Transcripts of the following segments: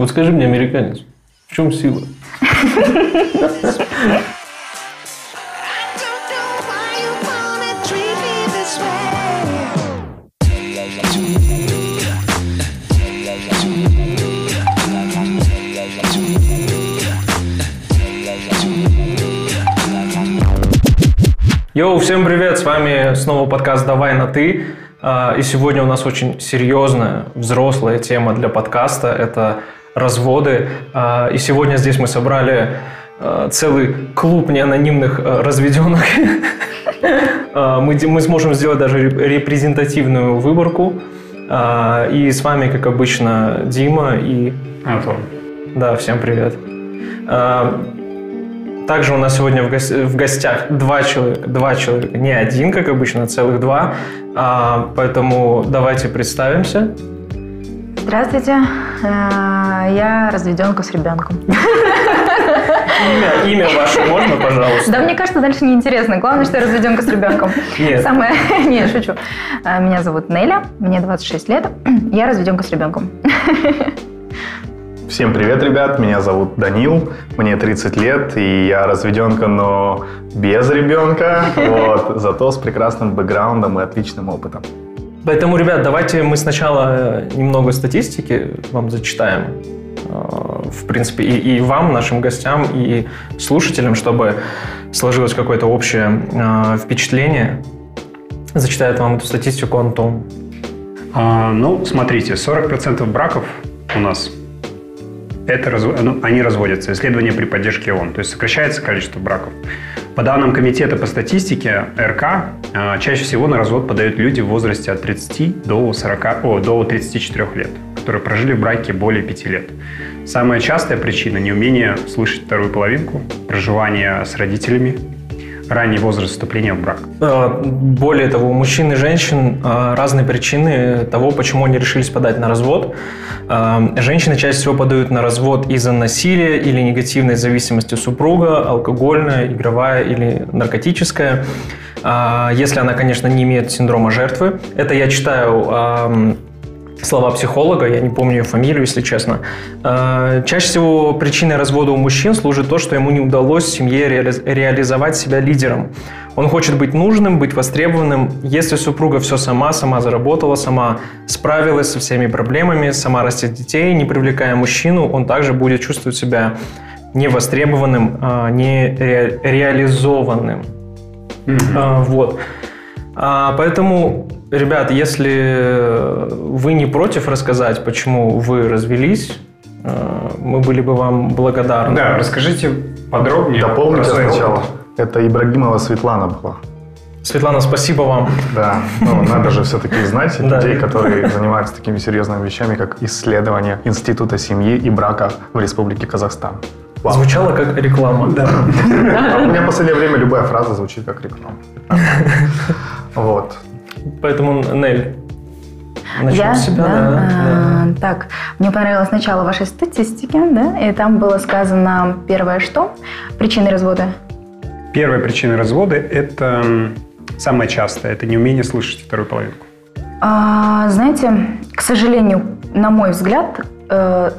Вот скажи мне, американец, в чем сила? Йоу, всем привет, с вами снова подкаст «Давай на ты». А, и сегодня у нас очень серьезная, взрослая тема для подкаста. Это разводы. А, и сегодня здесь мы собрали а, целый клуб неанонимных разведенных. Мы, мы сможем сделать даже репрезентативную выборку. И с вами, как обычно, Дима и... Антон. Да, всем привет. Также у нас сегодня в, гостях, в гостях два человека, два человека, не один, как обычно, целых два. А, поэтому давайте представимся. Здравствуйте, э, я разведенка с ребенком. Имя, имя ваше можно, пожалуйста? Да, мне кажется, дальше неинтересно. Главное, что я разведенка с ребенком. Нет. Самое... Не, шучу. Э, меня зовут Неля, мне 26 лет. Я разведенка с ребенком. Всем привет, ребят, меня зовут Данил, мне 30 лет, и я разведенка, но без ребенка, вот, зато с прекрасным бэкграундом и отличным опытом. Поэтому, ребят, давайте мы сначала немного статистики вам зачитаем. Э, в принципе, и, и вам, нашим гостям, и слушателям, чтобы сложилось какое-то общее э, впечатление. Зачитает вам эту статистику Антон. А, ну, смотрите, 40% браков у нас это ну, они разводятся. Исследования при поддержке ООН. То есть сокращается количество браков. По данным Комитета по статистике РК, а, чаще всего на развод подают люди в возрасте от 30 до, 40, о, до 34 лет, которые прожили в браке более 5 лет. Самая частая причина – неумение слышать вторую половинку, проживание с родителями, ранний возраст вступления в брак. А, более того, у мужчин и женщин а, разные причины того, почему они решились подать на развод. А, женщины чаще всего подают на развод из-за насилия или негативной зависимости супруга, алкогольная, игровая или наркотическая. Если она, конечно, не имеет синдрома жертвы. Это я читаю слова психолога, я не помню ее фамилию, если честно. Э, чаще всего причиной развода у мужчин служит то, что ему не удалось в семье реализовать себя лидером. Он хочет быть нужным, быть востребованным. Если супруга все сама, сама заработала, сама справилась со всеми проблемами, сама растет детей, не привлекая мужчину, он также будет чувствовать себя невостребованным, а, не реализованным. Mm-hmm. Вот. А, поэтому Ребят, если вы не против рассказать, почему вы развелись, э, мы были бы вам благодарны. Да, расскажите подробнее. Дополните сначала. Это Ибрагимова Светлана была. Светлана, спасибо вам. Да, ну, надо же все-таки знать людей, которые занимаются такими серьезными вещами, как исследование Института семьи и брака в Республике Казахстан. Вау. Звучало как реклама. Да. У меня в последнее время любая фраза звучит как реклама. Вот. Поэтому, Нель, Начнем Я, с себя, да? Да, а, да. Так, мне понравилось начало вашей статистики, да, и там было сказано первое что? Причины развода. Первая причина развода – это самое частое, это неумение слышать вторую половинку. А, знаете, к сожалению, на мой взгляд, э,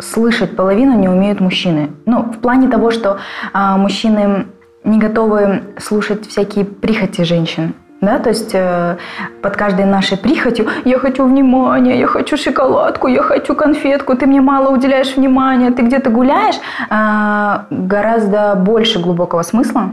слышать половину не умеют мужчины. Ну, в плане того, что э, мужчины не готовы слушать всякие прихоти женщин. Да, то есть э, под каждой нашей прихотью я хочу внимания, я хочу шоколадку, я хочу конфетку, ты мне мало уделяешь внимания, ты где-то гуляешь, э, гораздо больше глубокого смысла.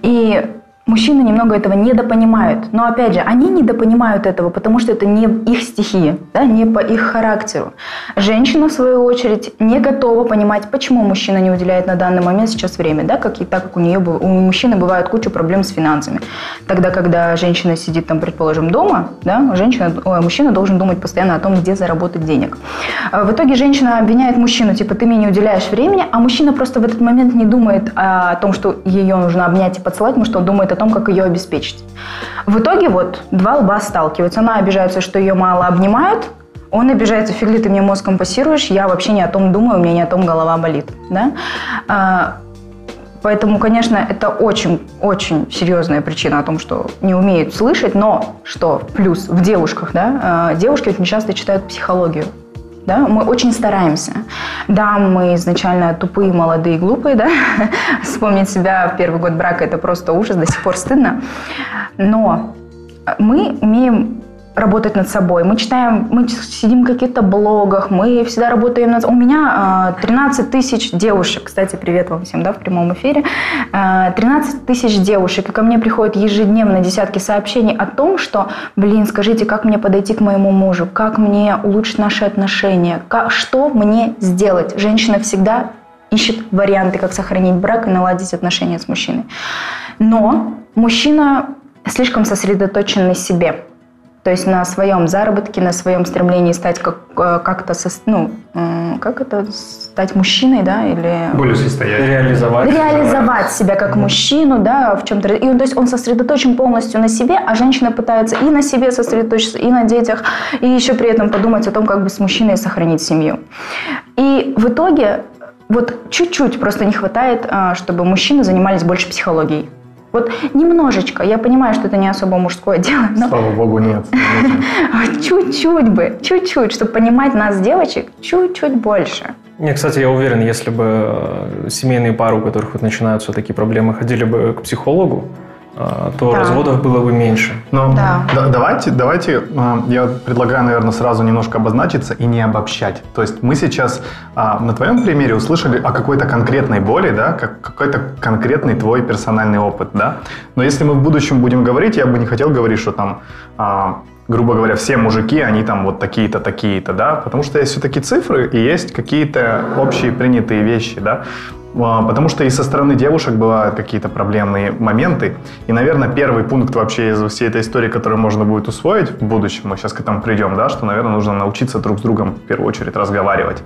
И Мужчины немного этого недопонимают. Но опять же, они недопонимают этого, потому что это не их стихия, да, не по их характеру. Женщина, в свою очередь, не готова понимать, почему мужчина не уделяет на данный момент сейчас время, да, как и так как у нее у мужчины бывает куча проблем с финансами. Тогда, когда женщина сидит там, предположим, дома, да, женщина, ой, мужчина должен думать постоянно о том, где заработать денег. А в итоге женщина обвиняет мужчину, типа, ты мне не уделяешь времени, а мужчина просто в этот момент не думает о том, что ее нужно обнять и поцеловать, потому что он думает о о том, как ее обеспечить. В итоге вот два лба сталкиваются. Она обижается, что ее мало обнимают, он обижается, фиг ли ты мне мозг компасируешь, я вообще не о том думаю, у меня не о том голова болит. Да? А, поэтому, конечно, это очень-очень серьезная причина о том, что не умеют слышать, но что плюс в девушках, да, а, девушки очень часто читают психологию. Да, мы очень стараемся. Да, мы изначально тупые, молодые, глупые, да, вспомнить себя в первый год брака – это просто ужас, до сих пор стыдно. Но мы умеем работать над собой. Мы читаем, мы сидим в каких-то блогах, мы всегда работаем над... У меня 13 а, тысяч девушек, кстати, привет вам всем, да, в прямом эфире. 13 а, тысяч девушек, и ко мне приходят ежедневно десятки сообщений о том, что, блин, скажите, как мне подойти к моему мужу, как мне улучшить наши отношения, как, что мне сделать. Женщина всегда ищет варианты, как сохранить брак и наладить отношения с мужчиной. Но мужчина слишком сосредоточен на себе то есть на своем заработке, на своем стремлении стать как, э, как-то, со, ну, как это, стать мужчиной, да, или... Более состоятельным. Реализовать. Реализовать себя как мужчину, да, в чем-то. И то есть он сосредоточен полностью на себе, а женщина пытается и на себе сосредоточиться, и на детях, и еще при этом подумать о том, как бы с мужчиной сохранить семью. И в итоге вот чуть-чуть просто не хватает, а, чтобы мужчины занимались больше психологией. Вот немножечко, я понимаю, что это не особо мужское дело, но... Слава богу, нет. Чуть-чуть бы, чуть-чуть, чтобы понимать нас, девочек, чуть-чуть больше. Не, кстати, я уверен, если бы э, семейные пары, у которых вот начинаются такие проблемы, ходили бы к психологу, то да. разводов было бы меньше. Но да. да, давайте, давайте, а, я предлагаю, наверное, сразу немножко обозначиться и не обобщать. То есть мы сейчас а, на твоем примере услышали о какой-то конкретной боли, да, как какой-то конкретный твой персональный опыт, да. Но если мы в будущем будем говорить, я бы не хотел говорить, что там грубо говоря, все мужики, они там вот такие-то, такие-то, да, потому что есть все-таки цифры и есть какие-то общие принятые вещи, да. А, потому что и со стороны девушек бывают какие-то проблемные моменты. И, наверное, первый пункт вообще из всей этой истории, который можно будет усвоить в будущем, мы сейчас к этому придем, да, что, наверное, нужно научиться друг с другом в первую очередь разговаривать.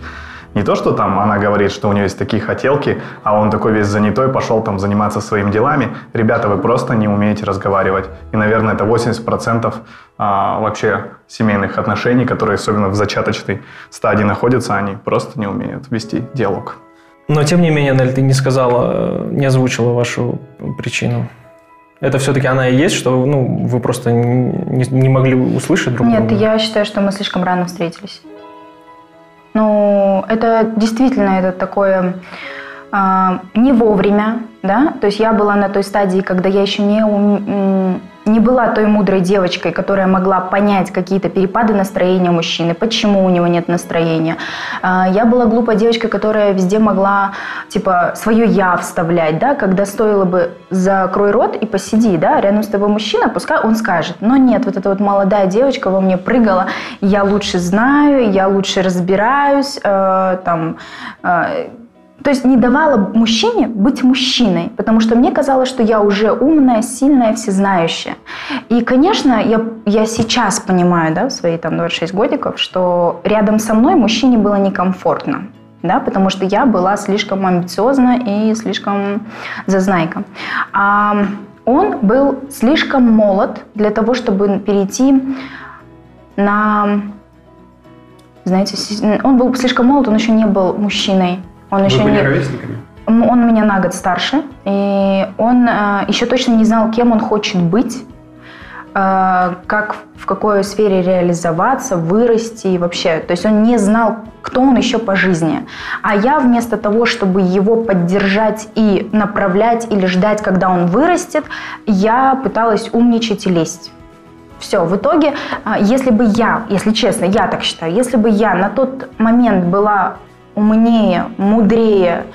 Не то, что там она говорит, что у нее есть такие хотелки, а он такой весь занятой, пошел там заниматься своими делами. Ребята, вы просто не умеете разговаривать. И, наверное, это 80% а, вообще семейных отношений, которые особенно в зачаточной стадии находятся, они просто не умеют вести диалог. Но, тем не менее, Нель, ты не сказала, не озвучила вашу причину. Это все-таки она и есть, что ну, вы просто не, не могли услышать друг Нет, друга? Нет, я считаю, что мы слишком рано встретились. Ну, это действительно это такое э, не вовремя, да, то есть я была на той стадии, когда я еще не, не была той мудрой девочкой, которая могла понять какие-то перепады настроения мужчины, почему у него нет настроения. А, я была глупой девочкой, которая везде могла, типа, свое «я» вставлять, да, когда стоило бы «закрой рот и посиди», да, рядом с тобой мужчина, пускай он скажет. Но нет, вот эта вот молодая девочка во мне прыгала, я лучше знаю, я лучше разбираюсь, э, там, э, то есть не давала мужчине быть мужчиной, потому что мне казалось, что я уже умная, сильная, всезнающая. И, конечно, я, я сейчас понимаю, да, в свои там 26 годиков, что рядом со мной мужчине было некомфортно. Да, потому что я была слишком амбициозна и слишком зазнайка. А он был слишком молод для того, чтобы перейти на... Знаете, он был слишком молод, он еще не был мужчиной. Он Вы еще были не... ровесниками? Он меня на год старше, и он э, еще точно не знал, кем он хочет быть, э, как в какой сфере реализоваться, вырасти и вообще. То есть он не знал, кто он еще по жизни. А я вместо того, чтобы его поддержать и направлять или ждать, когда он вырастет, я пыталась умничать и лезть. Все, в итоге, э, если бы я, если честно, я так считаю, если бы я на тот момент была умнее, мудрее.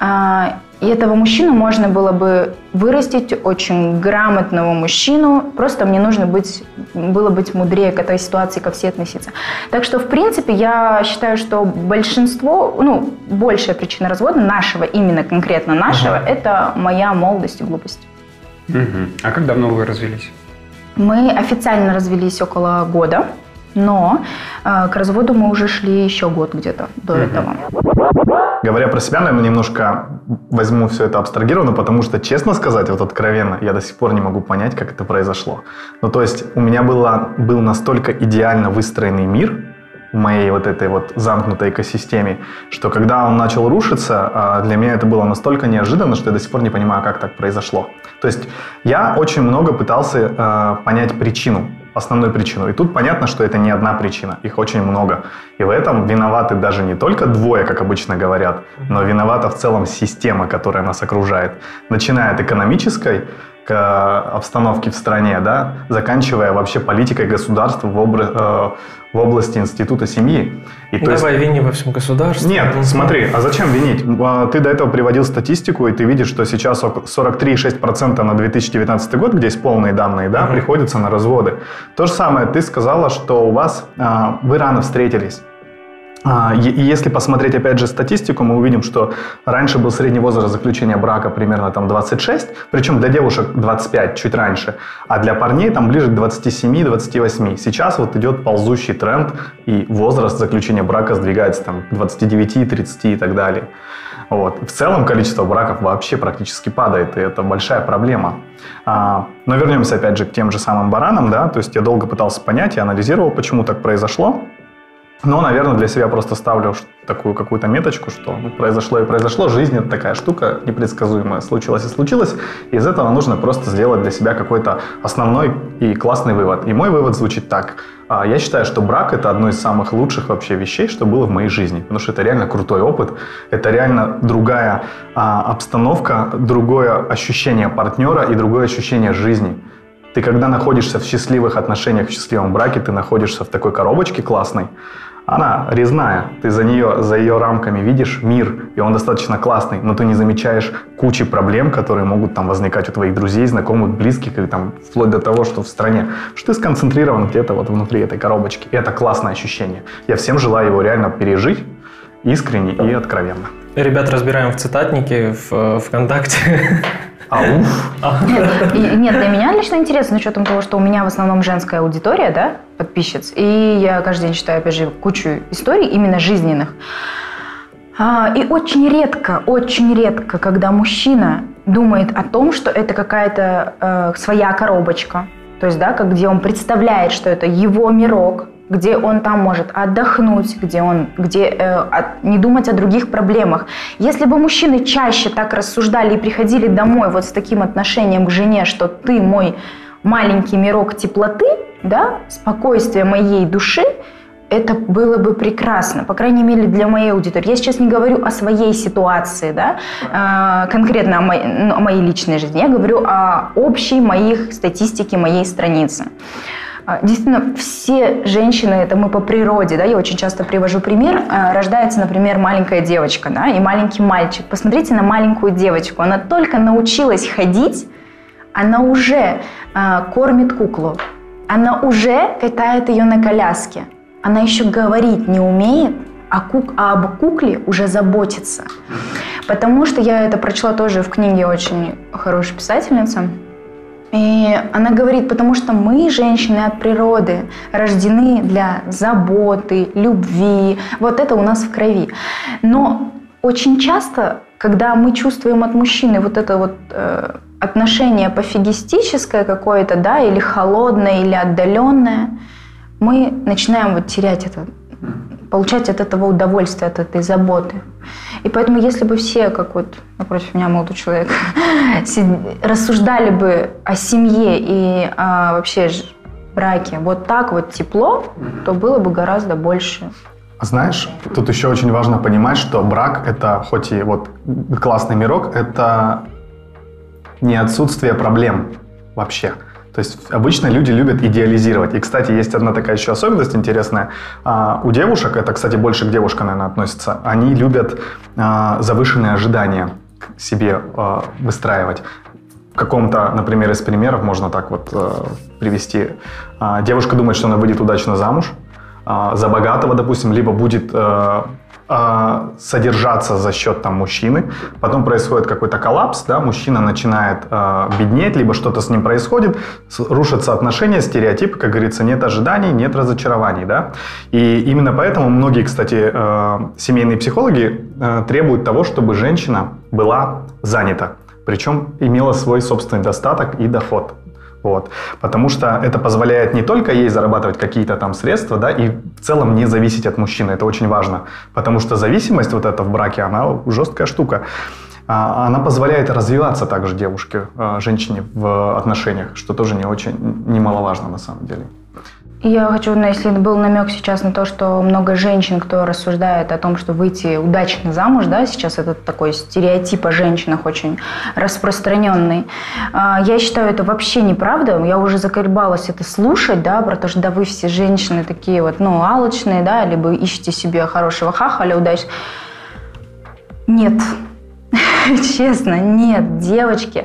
А, и этого мужчину можно было бы вырастить, очень грамотного мужчину. Просто мне нужно быть, было быть мудрее к этой ситуации, ко всей относиться. Так что, в принципе, я считаю, что большинство, ну, большая причина развода нашего, именно конкретно нашего, угу. это моя молодость и глупость. Угу. А как давно вы развелись? Мы официально развелись около года. Но э, к разводу мы уже шли еще год где-то до mm этого. Говоря про себя, наверное, немножко возьму все это абстрагированно, потому что, честно сказать, вот откровенно, я до сих пор не могу понять, как это произошло. Ну, то есть у меня было, был настолько идеально выстроенный мир, в моей вот этой вот замкнутой экосистеме, что когда он начал рушиться, а, для меня это было настолько неожиданно, что я до сих пор не понимаю, как так произошло. То есть я очень много пытался э, понять причину основной причиной. И тут понятно, что это не одна причина, их очень много. И в этом виноваты даже не только двое, как обычно говорят, но виновата в целом система, которая нас окружает. Начиная от экономической, к обстановке в стране, да, заканчивая вообще политикой государства в, обра- э, в области института семьи. И Давай есть... вини во всем государстве. Нет, смотри, а зачем винить? А, ты до этого приводил статистику, и ты видишь, что сейчас 43,6% на 2019 год, где есть полные данные, да, uh-huh. приходится на разводы. То же самое, ты сказала, что у вас, а, вы рано встретились. А, и если посмотреть, опять же, статистику, мы увидим, что раньше был средний возраст заключения брака примерно там 26, причем для девушек 25, чуть раньше, а для парней там ближе к 27-28. Сейчас вот идет ползущий тренд, и возраст заключения брака сдвигается там к 29, 30 и так далее. Вот. В целом количество браков вообще практически падает, и это большая проблема. А, но вернемся опять же к тем же самым баранам, да, то есть я долго пытался понять и анализировал, почему так произошло. Но, наверное, для себя просто ставлю такую какую-то меточку, что ну, произошло и произошло. Жизнь это такая штука непредсказуемая. Случилось и случилось. И из этого нужно просто сделать для себя какой-то основной и классный вывод. И мой вывод звучит так. А, я считаю, что брак это одно из самых лучших вообще вещей, что было в моей жизни. Потому что это реально крутой опыт. Это реально другая а, обстановка, другое ощущение партнера и другое ощущение жизни. Ты когда находишься в счастливых отношениях, в счастливом браке, ты находишься в такой коробочке классной, она резная, ты за нее, за ее рамками видишь мир, и он достаточно классный, но ты не замечаешь кучи проблем, которые могут там возникать у твоих друзей, знакомых, близких, или там вплоть до того, что в стране. Что ты сконцентрирован где-то вот внутри этой коробочки. И это классное ощущение. Я всем желаю его реально пережить искренне и откровенно. Ребят, разбираем в цитатнике в э, ВКонтакте. Ауф. Нет, нет, для меня лично интересно, с учетом того, что у меня в основном женская аудитория, да, подписчиц, и я каждый день читаю, опять же, кучу историй именно жизненных. А, и очень редко, очень редко, когда мужчина думает о том, что это какая-то э, своя коробочка, то есть, да, как где он представляет, что это его мирок, где он там может отдохнуть, где он, где э, от, не думать о других проблемах. Если бы мужчины чаще так рассуждали и приходили домой вот с таким отношением к жене, что ты мой маленький мирок теплоты, да, спокойствия моей души, это было бы прекрасно, по крайней мере для моей аудитории. Я сейчас не говорю о своей ситуации, да, э, конкретно о моей, ну, о моей личной жизни, я говорю о общей моих статистике моей страницы. А, действительно, все женщины, это мы по природе, да, я очень часто привожу пример, а, рождается, например, маленькая девочка, да, и маленький мальчик. Посмотрите на маленькую девочку, она только научилась ходить, она уже э, кормит куклу, она уже катает ее на коляске, она еще говорить не умеет, а, кук, а об кукле уже заботится. Потому что я это прочла тоже в книге очень хорошей писательницы, и она говорит, потому что мы, женщины от природы, рождены для заботы, любви. Вот это у нас в крови. Но очень часто, когда мы чувствуем от мужчины вот это вот э, отношение пофигистическое какое-то, да, или холодное, или отдаленное, мы начинаем вот терять это получать от этого удовольствие, от этой заботы. И поэтому, если бы все, как вот напротив меня молодой человек, рассуждали бы о семье и о вообще браке вот так вот тепло, то было бы гораздо больше знаешь, тут еще очень важно понимать, что брак это, хоть и вот классный мирок, это не отсутствие проблем вообще. То есть обычно люди любят идеализировать. И, кстати, есть одна такая еще особенность интересная. А, у девушек, это, кстати, больше к девушкам, наверное, относится, они любят а, завышенные ожидания к себе а, выстраивать. В каком-то, например, из примеров можно так вот привести. Девушка думает, что она выйдет удачно замуж, за богатого, допустим, либо будет а, содержаться за счет там мужчины, потом происходит какой-то коллапс, да, мужчина начинает э, беднеть, либо что-то с ним происходит, рушатся отношения, стереотипы, как говорится, нет ожиданий, нет разочарований, да, и именно поэтому многие, кстати, э, семейные психологи э, требуют того, чтобы женщина была занята, причем имела свой собственный достаток и доход. Вот. Потому что это позволяет не только ей зарабатывать какие-то там средства, да, и в целом не зависеть от мужчины. Это очень важно. Потому что зависимость вот эта в браке, она жесткая штука. а, она позволяет развиваться также девушке, а, женщине в отношениях, что тоже не очень немаловажно на самом деле. Я хочу, ну, если был намек сейчас на то, что много женщин, кто рассуждает о том, что выйти удачно замуж, да, сейчас это такой стереотип о женщинах очень распространенный. А, я считаю, это вообще неправда. Я уже заколебалась это слушать, да, про то, что да, вы все женщины такие вот, ну, алочные, да, либо ищете себе хорошего хахаля, удачно. Нет, Честно, нет, девочки.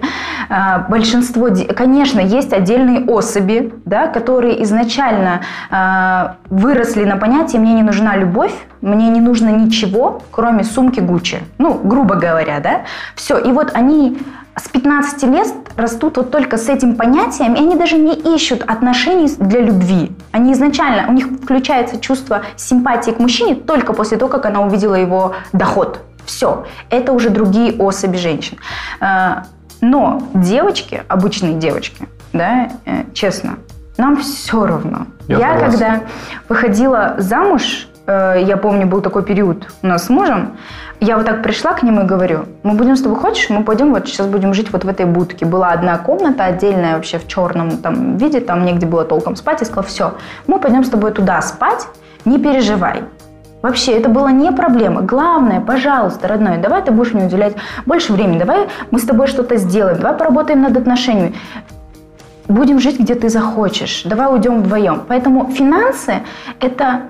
А, большинство, конечно, есть отдельные особи, да, которые изначально а, выросли на понятие «мне не нужна любовь», «мне не нужно ничего, кроме сумки Гуччи». Ну, грубо говоря, да. Все, и вот они с 15 лет растут вот только с этим понятием, и они даже не ищут отношений для любви. Они изначально, у них включается чувство симпатии к мужчине только после того, как она увидела его доход. Все, это уже другие особи женщин. Э, но девочки, обычные девочки, да, э, честно, нам все равно. Я, я когда выходила замуж, э, я помню, был такой период у нас с мужем, я вот так пришла к нему и говорю, мы будем с тобой, хочешь, мы пойдем вот сейчас будем жить вот в этой будке. Была одна комната отдельная вообще в черном там виде, там негде было толком спать. Я сказала, все, мы пойдем с тобой туда спать, не переживай. Вообще, это было не проблема. Главное, пожалуйста, родной, давай ты будешь мне уделять больше времени, давай мы с тобой что-то сделаем, давай поработаем над отношениями. Будем жить, где ты захочешь, давай уйдем вдвоем. Поэтому финансы – это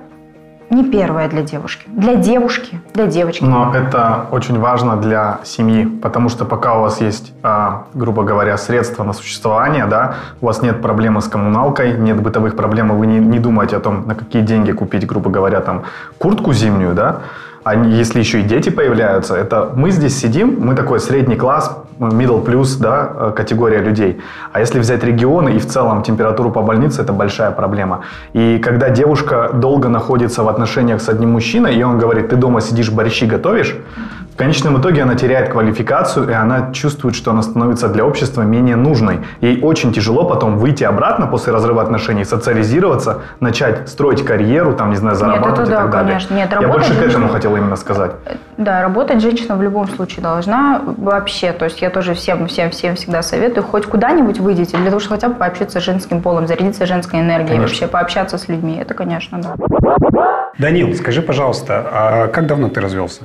не первое для девушки. Для девушки, для девочки. Но это очень важно для семьи, потому что пока у вас есть, а, грубо говоря, средства на существование, да, у вас нет проблемы с коммуналкой, нет бытовых проблем, и вы не, не думаете о том, на какие деньги купить, грубо говоря, там, куртку зимнюю, да, а если еще и дети появляются, это мы здесь сидим, мы такой средний класс, middle plus, да, э, категория людей. А если взять регионы и в целом температуру по больнице, это большая проблема. И когда девушка долго находится в отношениях с одним мужчиной, и он говорит, ты дома сидишь, борщи готовишь, конечном итоге она теряет квалификацию, и она чувствует, что она становится для общества менее нужной. Ей очень тяжело потом выйти обратно после разрыва отношений, социализироваться, начать строить карьеру, там, не знаю, зарабатывать Нет, это и да, так далее. конечно. Нет, Я больше женщина... к этому хотел именно сказать. Да, работать женщина в любом случае должна вообще. То есть я тоже всем, всем, всем всегда советую, хоть куда-нибудь выйдите, для того, чтобы хотя бы пообщаться с женским полом, зарядиться женской энергией, конечно. вообще пообщаться с людьми. Это, конечно, да. Данил, скажи, пожалуйста, а как давно ты развелся?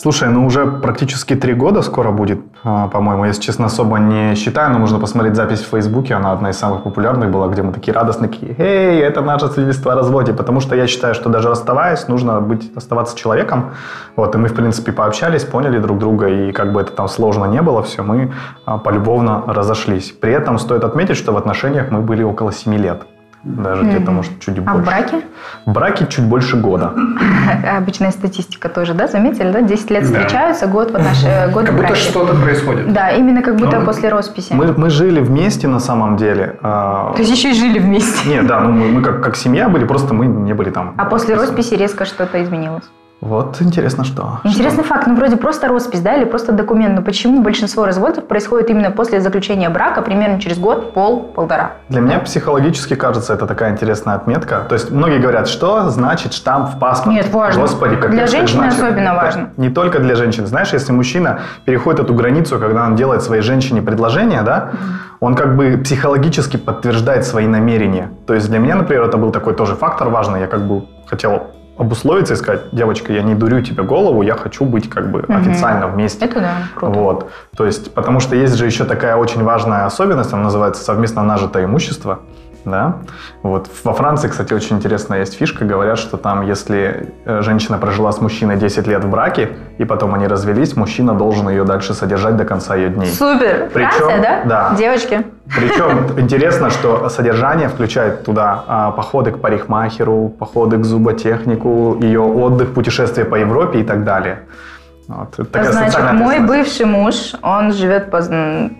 Слушай, ну уже практически три года скоро будет, а, по-моему. Если честно, особо не считаю, но можно посмотреть запись в Фейсбуке. Она одна из самых популярных была, где мы такие радостные, такие, «Эй, это наше свидетельство о разводе». Потому что я считаю, что даже расставаясь, нужно быть, оставаться человеком. Вот, и мы, в принципе, пообщались, поняли друг друга, и как бы это там сложно не было, все, мы а, полюбовно разошлись. При этом стоит отметить, что в отношениях мы были около семи лет. Даже mm-hmm. где-то, может, чуть больше. А в браке? В браке чуть больше года. Обычная статистика тоже, да, заметили, да? 10 лет встречаются, год в отнош... Э, год как будто что-то происходит. Да, именно как будто ну, после росписи. Мы, мы жили вместе на самом деле. А... То есть еще и жили вместе? Нет, да, ну мы, мы как, как семья были, просто мы не были там. А после росписи резко что-то изменилось? Вот интересно, что. Интересный что? факт. Ну, вроде просто роспись, да, или просто документ. Но почему большинство разводов происходит именно после заключения брака, примерно через год, пол, полтора? Для меня психологически кажется, это такая интересная отметка. То есть многие говорят, что значит штамп в паспорте? Нет, важно. Господи, как Для женщины значит? особенно важно. Не только для женщин. Знаешь, если мужчина переходит эту границу, когда он делает своей женщине предложение, да, он как бы психологически подтверждает свои намерения. То есть для меня, например, это был такой тоже фактор важный. Я как бы хотел обусловиться и сказать, девочка, я не дурю тебе голову, я хочу быть как бы угу. официально вместе. Это да, круто. Вот. То есть, потому что есть же еще такая очень важная особенность, она называется совместно нажитое имущество. Да? Вот. Во Франции, кстати, очень интересная есть фишка. Говорят, что там, если э, женщина прожила с мужчиной 10 лет в браке, и потом они развелись, мужчина должен ее дальше содержать до конца ее дней. Супер! Причем, Франция, да? Да. Девочки. Причем интересно, что содержание включает туда а, походы к парикмахеру, походы к зуботехнику, ее отдых, путешествия по Европе и так далее. Вот, Значит, мой бывший муж, он живет по,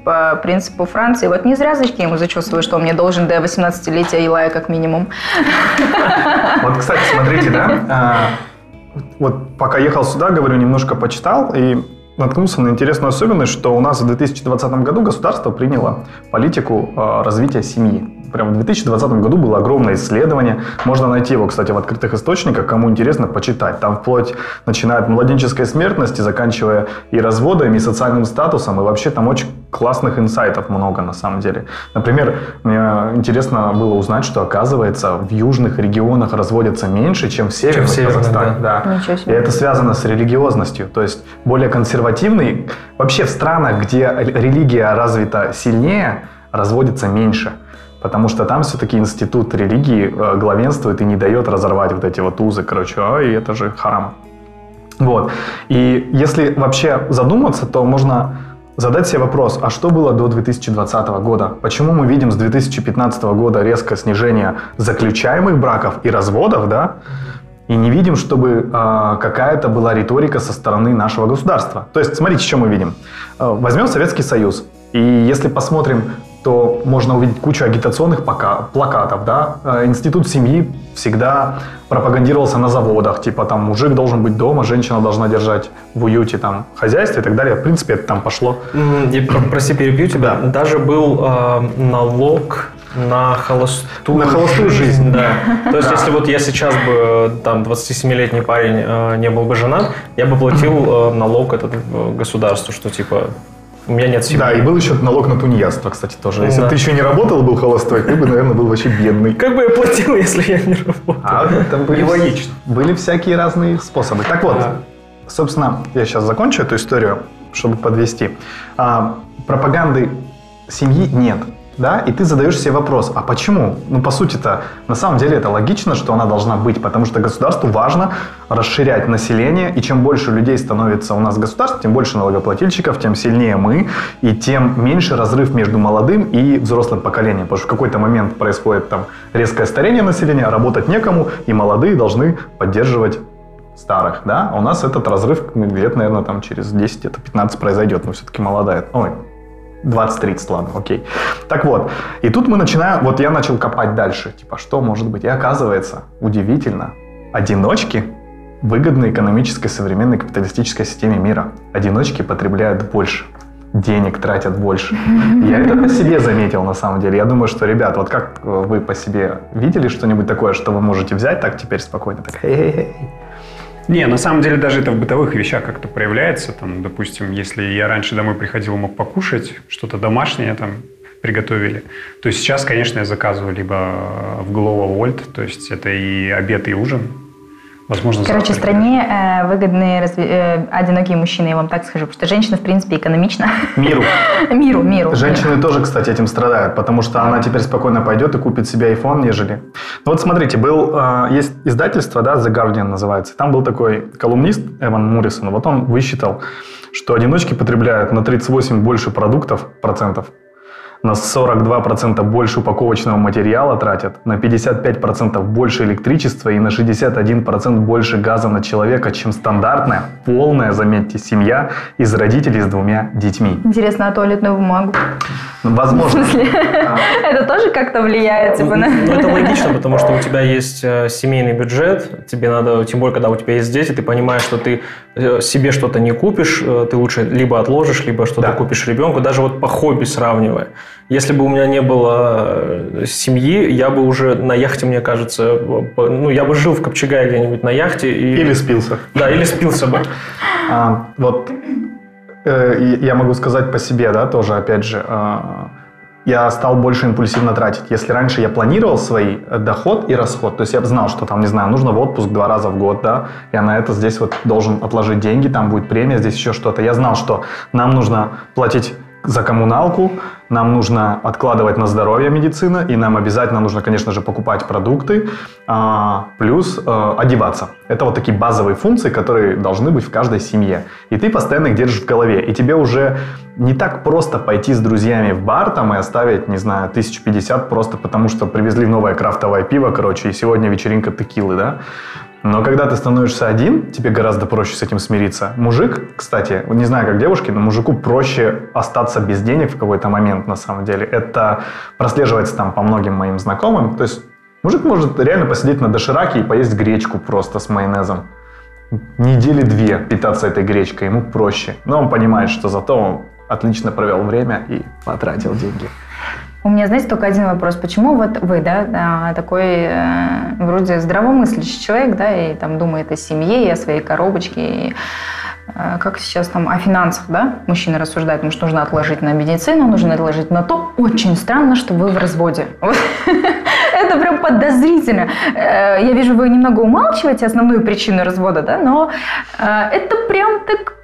по принципу Франции. Вот не зря зачки ему зачувствую, что он мне должен до 18-летия Илая как минимум. Вот, кстати, смотрите, да, а, вот пока ехал сюда, говорю, немножко почитал, и наткнулся на интересную особенность, что у нас в 2020 году государство приняло политику э, развития семьи. Прям в 2020 году было огромное исследование. Можно найти его, кстати, в открытых источниках, кому интересно, почитать. Там вплоть начиная от младенческой смертности, заканчивая и разводами, и социальным статусом, и вообще там очень классных инсайтов много на самом деле. Например, мне интересно было узнать, что оказывается в южных регионах разводятся меньше, чем в северных, Чем в северных, Казахстане. да. Да. И это связано с религиозностью. То есть более консервативный, вообще в странах, где религия развита сильнее, разводится меньше. Потому что там все-таки институт религии э, главенствует и не дает разорвать вот эти вот узы, короче, а, и это же харам. Вот. И если вообще задуматься, то можно задать себе вопрос, а что было до 2020 года? Почему мы видим с 2015 года резкое снижение заключаемых браков и разводов, да? И не видим, чтобы а, какая-то была риторика со стороны нашего государства. То есть, смотрите, что мы видим. А, возьмем Советский Союз. И если посмотрим, то можно увидеть кучу агитационных пока- плакатов. Да? А, Институт семьи всегда пропагандировался на заводах. Типа там мужик должен быть дома, женщина должна держать в уюте там хозяйство и так далее. В принципе, это там пошло. Я про- прости, перебью тебя. Даже был э, налог на холостую, На холостую жизнь. Да. То есть, если вот я сейчас бы, там, 27-летний парень э, не был бы женат, я бы платил э, налог этот э, государству, что типа у меня нет семьи. Да, и был еще налог на тунеядство, кстати, тоже. Если Да. бы ты еще не работал, был холостой, ты бы, наверное, был вообще бедный. Как бы я платил, если я не работал? А там были, Нелогично. были всякие разные способы. Так вот, Да. собственно, я сейчас закончу эту историю, чтобы подвести. А, пропаганды семьи нет. Да, и ты задаешь себе вопрос, а почему? Ну, по сути-то, на самом деле это логично, что она должна быть, потому что государству важно расширять население, и чем больше людей становится у нас в государстве, тем больше налогоплательщиков, тем сильнее мы, и тем меньше разрыв между молодым и взрослым поколением, потому что в какой-то момент происходит там резкое старение населения, а работать некому, и молодые должны поддерживать старых, да, а у нас этот разрыв ну, лет, наверное, там через 10, это 15 произойдет, но все-таки молодая, ой, 20-30, ладно, окей. Так вот, и тут мы начинаем, вот я начал копать дальше, типа, что может быть, и оказывается, удивительно, одиночки выгодны экономической современной капиталистической системе мира. Одиночки потребляют больше, денег тратят больше. Я это по себе заметил на самом деле. Я думаю, что, ребят, вот как э, вы по себе видели что-нибудь такое, что вы можете взять так теперь спокойно, так хей-хей-хей. Не, на самом деле даже это в бытовых вещах как-то проявляется. Там, допустим, если я раньше домой приходил мог покушать, что-то домашнее там приготовили, то сейчас, конечно, я заказываю либо в Glovo Volt, то есть это и обед, и ужин. Возможно, Короче, в завтрак. стране э, выгодны разве- э, одинокие мужчины, я вам так скажу, потому что женщина, в принципе, экономична. Миру. Миру, миру. Женщины тоже, кстати, этим страдают, потому что она теперь спокойно пойдет и купит себе iPhone, нежели... Ну вот смотрите, был, э, есть издательство, да, The Guardian называется, там был такой колумнист Эван Муррисон, вот он высчитал, что одиночки потребляют на 38 больше продуктов, процентов, на 42% больше упаковочного материала тратят, на 55% больше электричества и на 61% больше газа на человека, чем стандартная, полная, заметьте, семья из родителей с двумя детьми. Интересно, а туалетную бумагу? Возможно. Это тоже как-то влияет, типа, на... Ну, это логично, потому что у тебя есть э, семейный бюджет, тебе надо, тем более, когда у тебя есть дети, ты понимаешь, что ты э, себе что-то не купишь, э, ты лучше либо отложишь, либо что-то Да. купишь ребенку, даже вот по хобби сравнивая. Если бы у меня не было э, семьи, я бы уже на яхте, мне кажется, ну, я бы жил в Копчегае где-нибудь на яхте. И... Или спился. Да, или спился бы. А, вот э, я могу сказать по себе, да, тоже, опять же, а, я стал больше импульсивно тратить. Если раньше я планировал свой э, доход и расход, то есть я бы знал, что там, не знаю, нужно в отпуск два раза в год, да, я на это здесь вот должен отложить деньги, там будет премия, здесь еще что-то. Я знал, что нам нужно платить за коммуналку, нам нужно откладывать на здоровье медицина, и нам обязательно нужно, конечно же, покупать продукты, а, плюс э, одеваться. Это вот такие базовые функции, которые должны быть в каждой семье. И ты постоянно их держишь в голове. И тебе уже не так просто пойти с друзьями в бар там и оставить, не знаю, 1050 просто потому, что привезли новое крафтовое пиво, короче, и сегодня вечеринка текилы, да? Но когда ты становишься один, тебе гораздо проще с этим смириться. Мужик, кстати, не знаю, как девушки, но мужику проще остаться без денег в какой-то момент, на самом деле. Это прослеживается там по многим моим знакомым. То есть мужик может реально посидеть на дошираке и поесть гречку просто с майонезом. Недели две питаться этой гречкой ему проще. Но он понимает, что зато он отлично провел время и потратил деньги. У меня, знаете, только один вопрос. Почему вот вы, да, да, такой э, вроде здравомыслящий человек, да, и там думает о семье, и о своей коробочке, и э, как сейчас там о финансах, да, мужчины рассуждают, потому что нужно отложить на медицину, нужно отложить на то. Очень странно, что вы в разводе. Это прям подозрительно. Э, я вижу, вы немного умалчиваете основную причину развода, да, но это прям так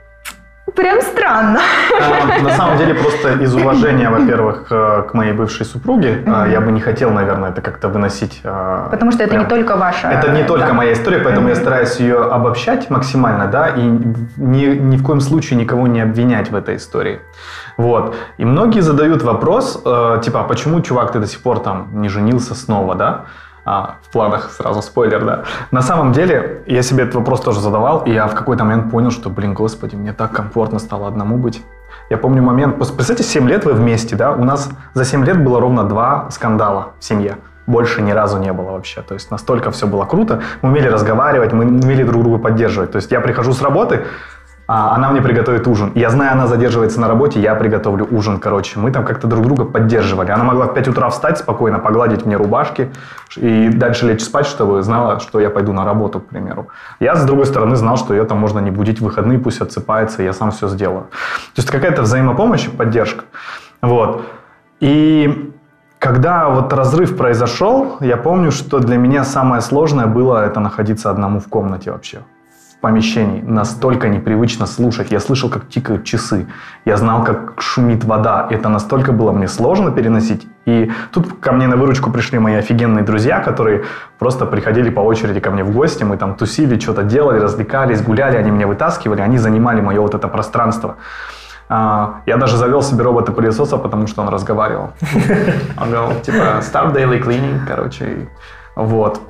Прям странно. А, на самом деле, просто из уважения, во-первых, к моей бывшей супруге, mm-hmm. я бы не хотел, наверное, это как-то выносить. А, Потому что это не только ваша. Это не только моя история, поэтому я стараюсь ее обобщать максимально, да, и ни, ни в коем случае никого не обвинять в этой истории. Вот. И многие задают вопрос, э, типа, а почему, чувак, ты до сих пор там не женился снова, да? А, в планах сразу спойлер, да. На самом деле, я себе этот вопрос тоже задавал, и я в какой-то момент понял, что, блин, господи, мне так комфортно стало одному быть. Я помню момент, представьте, 7 лет вы вместе, да, у нас за 7 лет было ровно два скандала в семье. Больше ни разу не было вообще. То есть настолько все было круто. Мы умели разговаривать, мы умели друг друга поддерживать. То есть я прихожу с работы, а она мне приготовит ужин. Я знаю, она задерживается на работе, я приготовлю ужин, короче. Мы там как-то друг друга поддерживали. Она могла в 5 утра встать спокойно, погладить мне рубашки и дальше лечь спать, чтобы знала, что я пойду на работу, к примеру. Я, с другой стороны, знал, что ее там можно не будить в выходные, пусть отсыпается, я сам все сделаю. То есть какая-то взаимопомощь и поддержка. Вот. И когда вот разрыв произошел, я помню, что для меня самое сложное было это находиться одному в комнате вообще помещений настолько непривычно слушать. Я слышал, как тикают часы. Я знал, как шумит вода. Это настолько было мне сложно переносить. И тут ко мне на выручку пришли мои офигенные друзья, которые просто приходили по очереди ко мне в гости. Мы там тусили, что-то делали, развлекались, гуляли. Они меня вытаскивали, они занимали мое вот это пространство. А, я даже завел себе робота-пылесоса, потому что он разговаривал. Он говорил, типа, start daily cleaning, короче. Вот.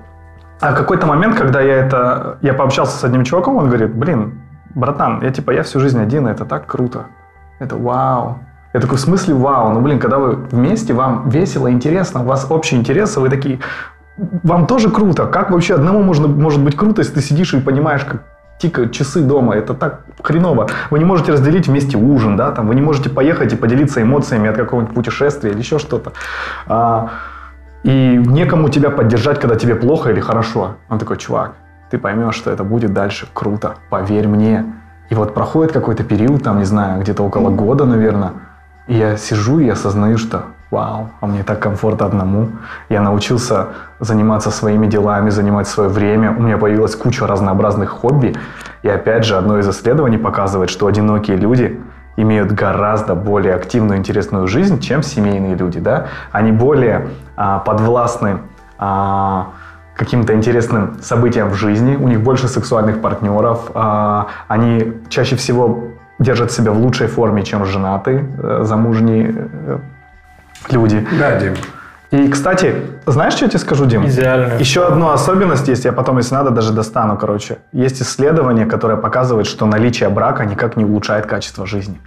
А какой-то момент, когда я это, я пообщался с одним чуваком, он говорит, блин, братан, я типа, я всю жизнь один, это так круто. Это вау. Я такой, в смысле вау? Ну, блин, когда вы вместе, вам весело, интересно, у вас общие интересы, вы такие, вам тоже круто. Как вообще одному можно, может быть круто, если ты сидишь и понимаешь, как тикают часы дома, это так хреново. Вы не можете разделить вместе ужин, да, там, вы не можете поехать и поделиться эмоциями от какого-нибудь путешествия или еще что-то. А, и некому тебя поддержать, когда тебе плохо или хорошо. Он такой, чувак, ты поймешь, что это будет дальше круто, поверь мне. И вот проходит какой-то период, там, не знаю, где-то около года, наверное, и я сижу и осознаю, что вау, а мне так комфортно одному. Я научился заниматься своими делами, занимать свое время. У меня появилась куча разнообразных хобби. И опять же, одно из исследований показывает, что одинокие люди имеют гораздо более активную, интересную жизнь, чем семейные люди. Да? Они более а, подвластны а, каким-то интересным событиям в жизни, у них больше сексуальных партнеров, а, они чаще всего держат себя в лучшей форме, чем женатые, э, замужние э, люди. Да, Дим. И, кстати, знаешь, что я тебе скажу, Дим? Идеально. Еще одна особенность есть, я потом, если надо, даже достану, короче. Есть исследование, которое показывает, что наличие брака никак не улучшает качество жизни.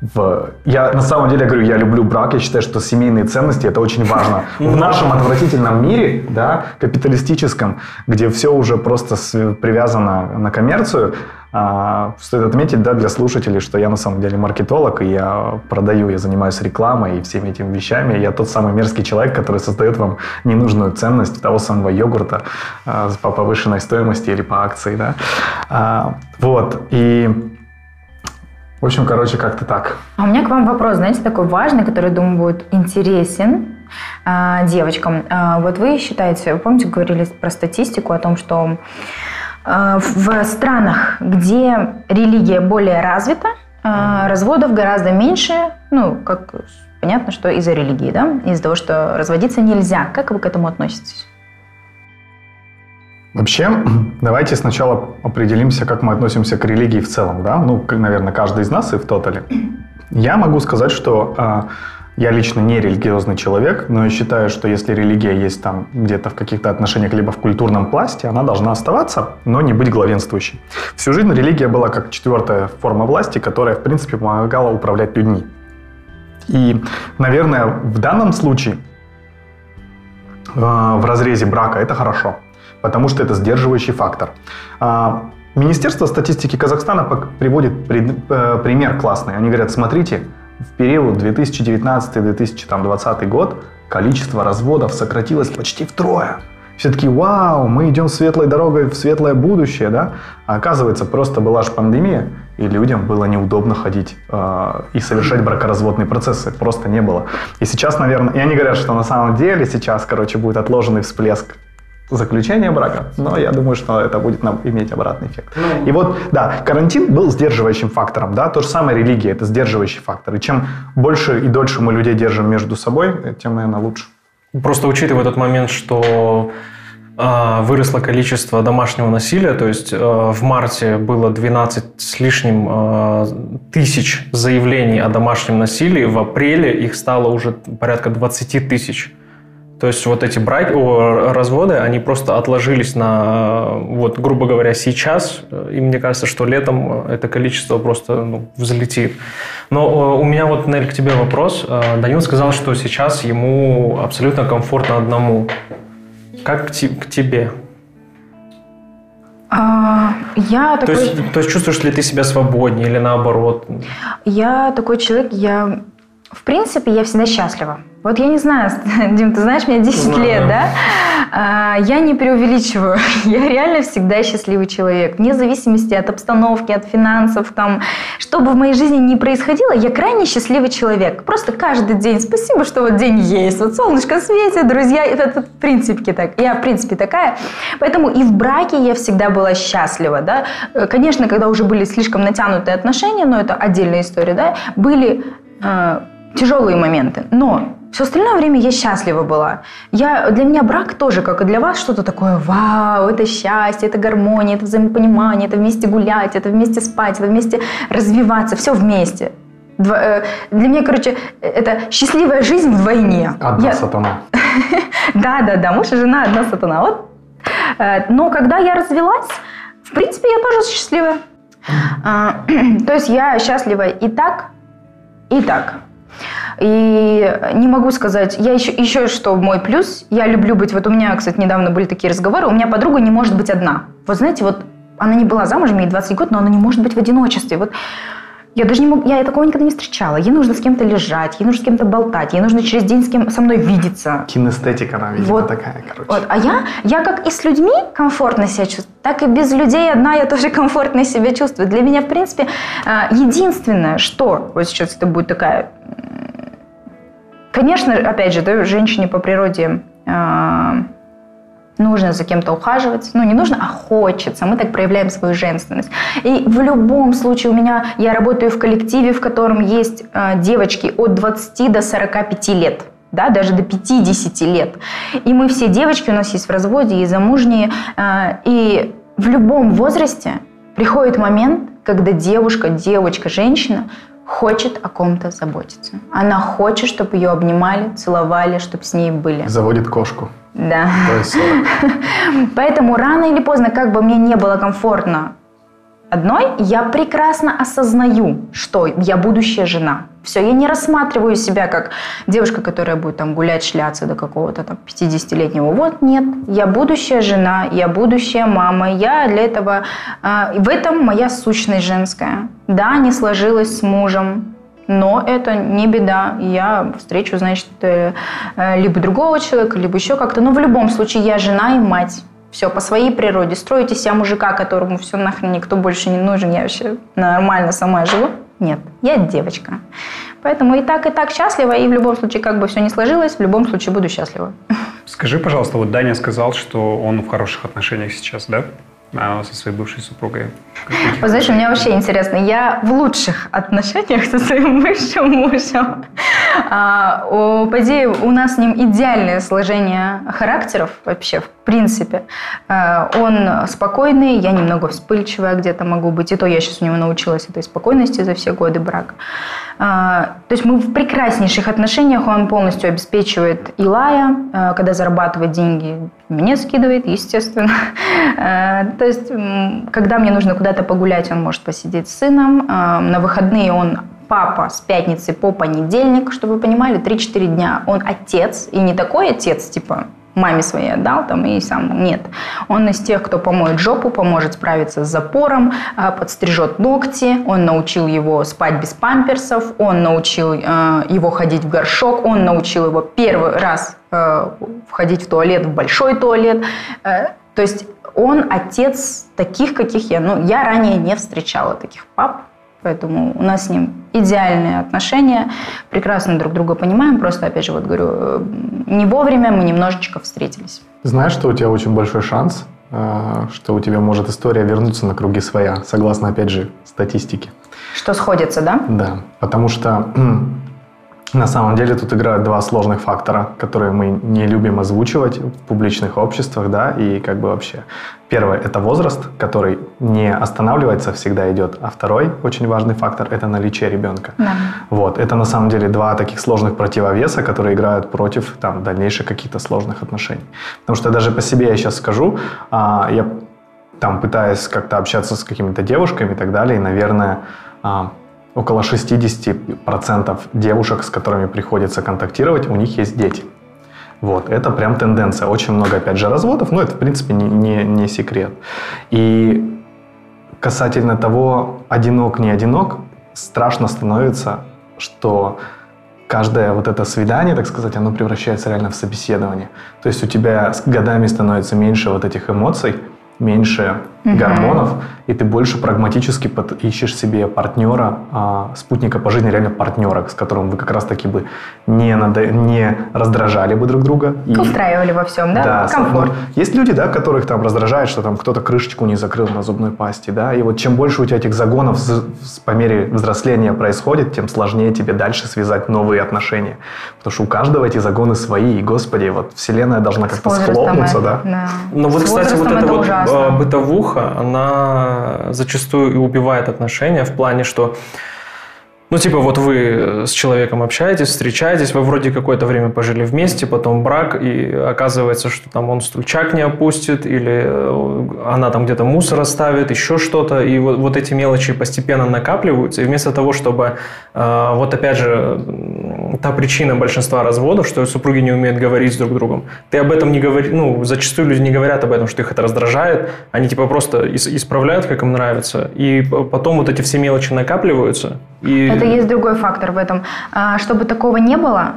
В... Я на самом деле говорю, я люблю брак, я считаю, что семейные ценности это очень важно. В нашем отвратительном мире, да, капиталистическом, где все уже просто привязано на коммерцию, а, стоит отметить, да, для слушателей, что я на самом деле маркетолог, и я продаю, я занимаюсь рекламой и всеми этими вещами. Я тот самый мерзкий человек, который создает вам ненужную ценность того самого йогурта а, по повышенной стоимости или по акции, да. А, вот, и в общем, короче, как-то так. А у меня к вам вопрос, знаете, такой важный, который, думаю, будет интересен э, девочкам. Э, вот вы считаете, вы помните, говорили про статистику о том, что э, в странах, где религия более развита, э, разводов гораздо меньше, ну, как понятно, что из-за религии, да, из-за того, что разводиться нельзя. Как вы к этому относитесь? Вообще, давайте сначала определимся, как мы относимся к религии в целом, да? Ну, наверное, каждый из нас и в тотале. Я могу сказать, что э, я лично не религиозный человек, но я считаю, что если религия есть там где-то в каких-то отношениях, либо в культурном пласте, она должна оставаться, но не быть главенствующей. Всю жизнь религия была как четвертая форма власти, которая, в принципе, помогала управлять людьми. И, наверное, в данном случае э, в разрезе брака это хорошо – потому что это сдерживающий фактор. А, Министерство статистики Казахстана приводит э, пример классный. Они говорят, смотрите, в период 2019-2020 год количество разводов сократилось почти втрое. Все таки вау, мы идем светлой дорогой в светлое будущее, да? А оказывается, просто была же пандемия, и людям было неудобно ходить э, и совершать бракоразводные процессы. Просто не было. И сейчас, наверное, и они говорят, что на самом деле сейчас, короче, будет отложенный всплеск заключения брака, но я думаю, что это будет нам иметь обратный эффект. И вот, да, карантин был сдерживающим фактором, да, то же самое религия, это сдерживающий фактор. И чем больше и дольше мы людей держим между собой, тем, наверное, лучше. Просто учитывая тот момент, что э, выросло количество домашнего насилия, то есть э, в марте было 12 с лишним э, тысяч заявлений о домашнем насилии, в апреле их стало уже порядка 20 тысяч. То есть вот эти браки, о, разводы, они просто отложились на, вот, грубо говоря, сейчас. И мне кажется, что летом это количество просто ну, взлетит. Но у меня вот, Нель, к тебе вопрос. Данил сказал, что сейчас ему абсолютно комфортно одному. Как к, к тебе? А, я такой... то, есть, то есть чувствуешь ли ты себя свободнее или наоборот? Я такой человек, я в принципе, я всегда счастлива. Вот я не знаю, Дим, ты знаешь меня 10 знаю. лет, да? А, я не преувеличиваю. Я реально всегда счастливый человек. Вне зависимости от обстановки, от финансов, там, что бы в моей жизни ни происходило, я крайне счастливый человек. Просто каждый день спасибо, что вот день есть. Вот солнышко светит, друзья. Это, в принципе так. Я в принципе такая. Поэтому и в браке я всегда была счастлива, да. Конечно, когда уже были слишком натянутые отношения, но это отдельная история, да, были а, тяжелые моменты. Но все остальное время я счастлива была. Я, для меня брак тоже, как и для вас, что-то такое, вау, это счастье, это гармония, это взаимопонимание, это вместе гулять, это вместе спать, это вместе развиваться, все вместе. Дво, э, для меня, короче, это счастливая жизнь вдвойне. Одна я... сатана. да, да, да, муж и жена одна сатана. Вот. Э, но когда я развелась, в принципе, я тоже счастливая. А, то есть я счастлива и так, и так. И не могу сказать, я еще, еще что мой плюс, я люблю быть, вот у меня, кстати, недавно были такие разговоры, у меня подруга не может быть одна. Вот знаете, вот она не была замужем, ей 20 год, но она не может быть в одиночестве. Вот я даже не мог, я такого никогда не встречала. Ей нужно с кем-то лежать, ей нужно с кем-то болтать, ей нужно через день с кем со мной видеться. Кинестетика она, видимо, вот, такая, короче. Вот. А я, я как и с людьми комфортно себя чувствую, так и без людей одна я тоже комфортно себя чувствую. Для меня, в принципе, а, единственное, что вот сейчас это будет такая Конечно, опять же, да, женщине по природе э, нужно за кем-то ухаживать. Ну, не нужно, а хочется. Мы так проявляем свою женственность. И в любом случае у меня, я работаю в коллективе, в котором есть э, девочки от 20 до 45 лет. Да, даже до 50 лет. И мы все девочки у нас есть в разводе и замужние. Э, и в любом возрасте приходит момент, когда девушка, девочка, женщина хочет о ком-то заботиться. Она хочет, чтобы ее обнимали, целовали, чтобы с ней были. Заводит кошку. Да. Поэтому рано или поздно, как бы мне не было комфортно одной, я прекрасно осознаю, что я будущая жена. Все, я не рассматриваю себя как девушка, которая будет там гулять, шляться до какого-то там 50-летнего. Вот, нет, я будущая жена, я будущая мама, я для этого... Э, в этом моя сущность женская. Да, не сложилась с мужем, но это не беда. Я встречу, значит, э, э, либо другого человека, либо еще как-то. Но в любом случае я жена и мать. Все, по своей природе. Строите себя мужика, которому все нахрен никто больше не нужен. Я вообще нормально сама живу. Нет, я девочка. Поэтому и так, и так счастлива, и в любом случае, как бы все не сложилось, в любом случае буду счастлива. Скажи, пожалуйста, вот Даня сказал, что он в хороших отношениях сейчас, да? Со своей бывшей супругой? Вы знаешь, мне вообще интересно. Я в лучших отношениях со своим бывшим мужем. А, у, по идее, у нас с ним идеальное сложение характеров вообще, в принципе. А, он спокойный, я немного вспыльчивая где-то могу быть. И то я сейчас у него научилась этой спокойности за все годы брака. А, то есть мы в прекраснейших отношениях. Он полностью обеспечивает Илая, а, когда зарабатывает деньги, мне скидывает, естественно. А, то есть, когда мне нужно куда-то погулять, он может посидеть с сыном. На выходные он папа с пятницы по понедельник, чтобы вы понимали, 3-4 дня. Он отец, и не такой отец, типа маме своей отдал, там, и сам нет. Он из тех, кто помоет жопу, поможет справиться с запором, э, подстрижет ногти, он научил его спать без памперсов, он научил э, его ходить в горшок, он научил его первый раз э, входить в туалет, в большой туалет. Э, то есть он отец таких, каких я. Ну, я ранее не встречала таких пап, поэтому у нас с ним идеальные отношения, прекрасно друг друга понимаем, просто, опять же, вот говорю, э, не вовремя мы немножечко встретились. Знаешь, что у тебя очень большой шанс, э, что у тебя может история вернуться на круги своя, согласно, опять же, статистике. Что сходится, да? Да, потому что на самом деле тут играют два сложных фактора, которые мы не любим озвучивать в публичных обществах, да, и как бы вообще. Первое – это возраст, который не останавливается, всегда идет. А второй очень важный фактор – это наличие ребенка. Да. Вот, это на самом деле два таких сложных противовеса, которые играют против там, дальнейших каких-то сложных отношений. Потому что даже по себе я сейчас скажу, а, я там пытаюсь как-то общаться с какими-то девушками и так далее, и, наверное, а, около 60% девушек, с которыми приходится контактировать, у них есть дети. Вот, это прям тенденция. Очень много, опять же, разводов, но это, в принципе, не, не, не секрет. И касательно того, одинок, не одинок, страшно становится, что каждое вот это свидание, так сказать, оно превращается реально в собеседование. То есть у тебя с годами становится меньше вот этих эмоций, меньше угу. гормонов, и ты больше прагматически под, ищешь себе партнера, а, спутника по жизни, реально партнера, с которым вы как раз-таки бы не, надо, не раздражали бы друг друга. И, Устраивали во всем, да? Да, Комфорт. Есть люди, да, которых там раздражает, что там кто-то крышечку не закрыл на зубной пасте, да, и вот чем больше у тебя этих загонов с, с, по мере взросления происходит, тем сложнее тебе дальше связать новые отношения. Потому что у каждого эти загоны свои, и, господи, вот вселенная должна как-то схлопнуться, да? да. Ну вот, кстати, вот это, это вот ужасно. бытовуха, она зачастую и убивает отношения в плане, что ну, типа, вот вы с человеком общаетесь, встречаетесь, вы вроде какое-то время пожили вместе, потом брак, и оказывается, что там он стульчак не опустит, или э, она там где-то мусор оставит, еще что-то, и вот, вот эти мелочи постепенно накапливаются, и вместо того, чтобы, э, вот опять же, та причина большинства разводов, что супруги не умеют говорить друг другом. Ты об этом не говоришь, ну, зачастую люди не говорят об этом, что их это раздражает, они типа просто исправляют, как им нравится, и потом вот эти все мелочи накапливаются, и это есть другой фактор в этом. А, чтобы такого не было,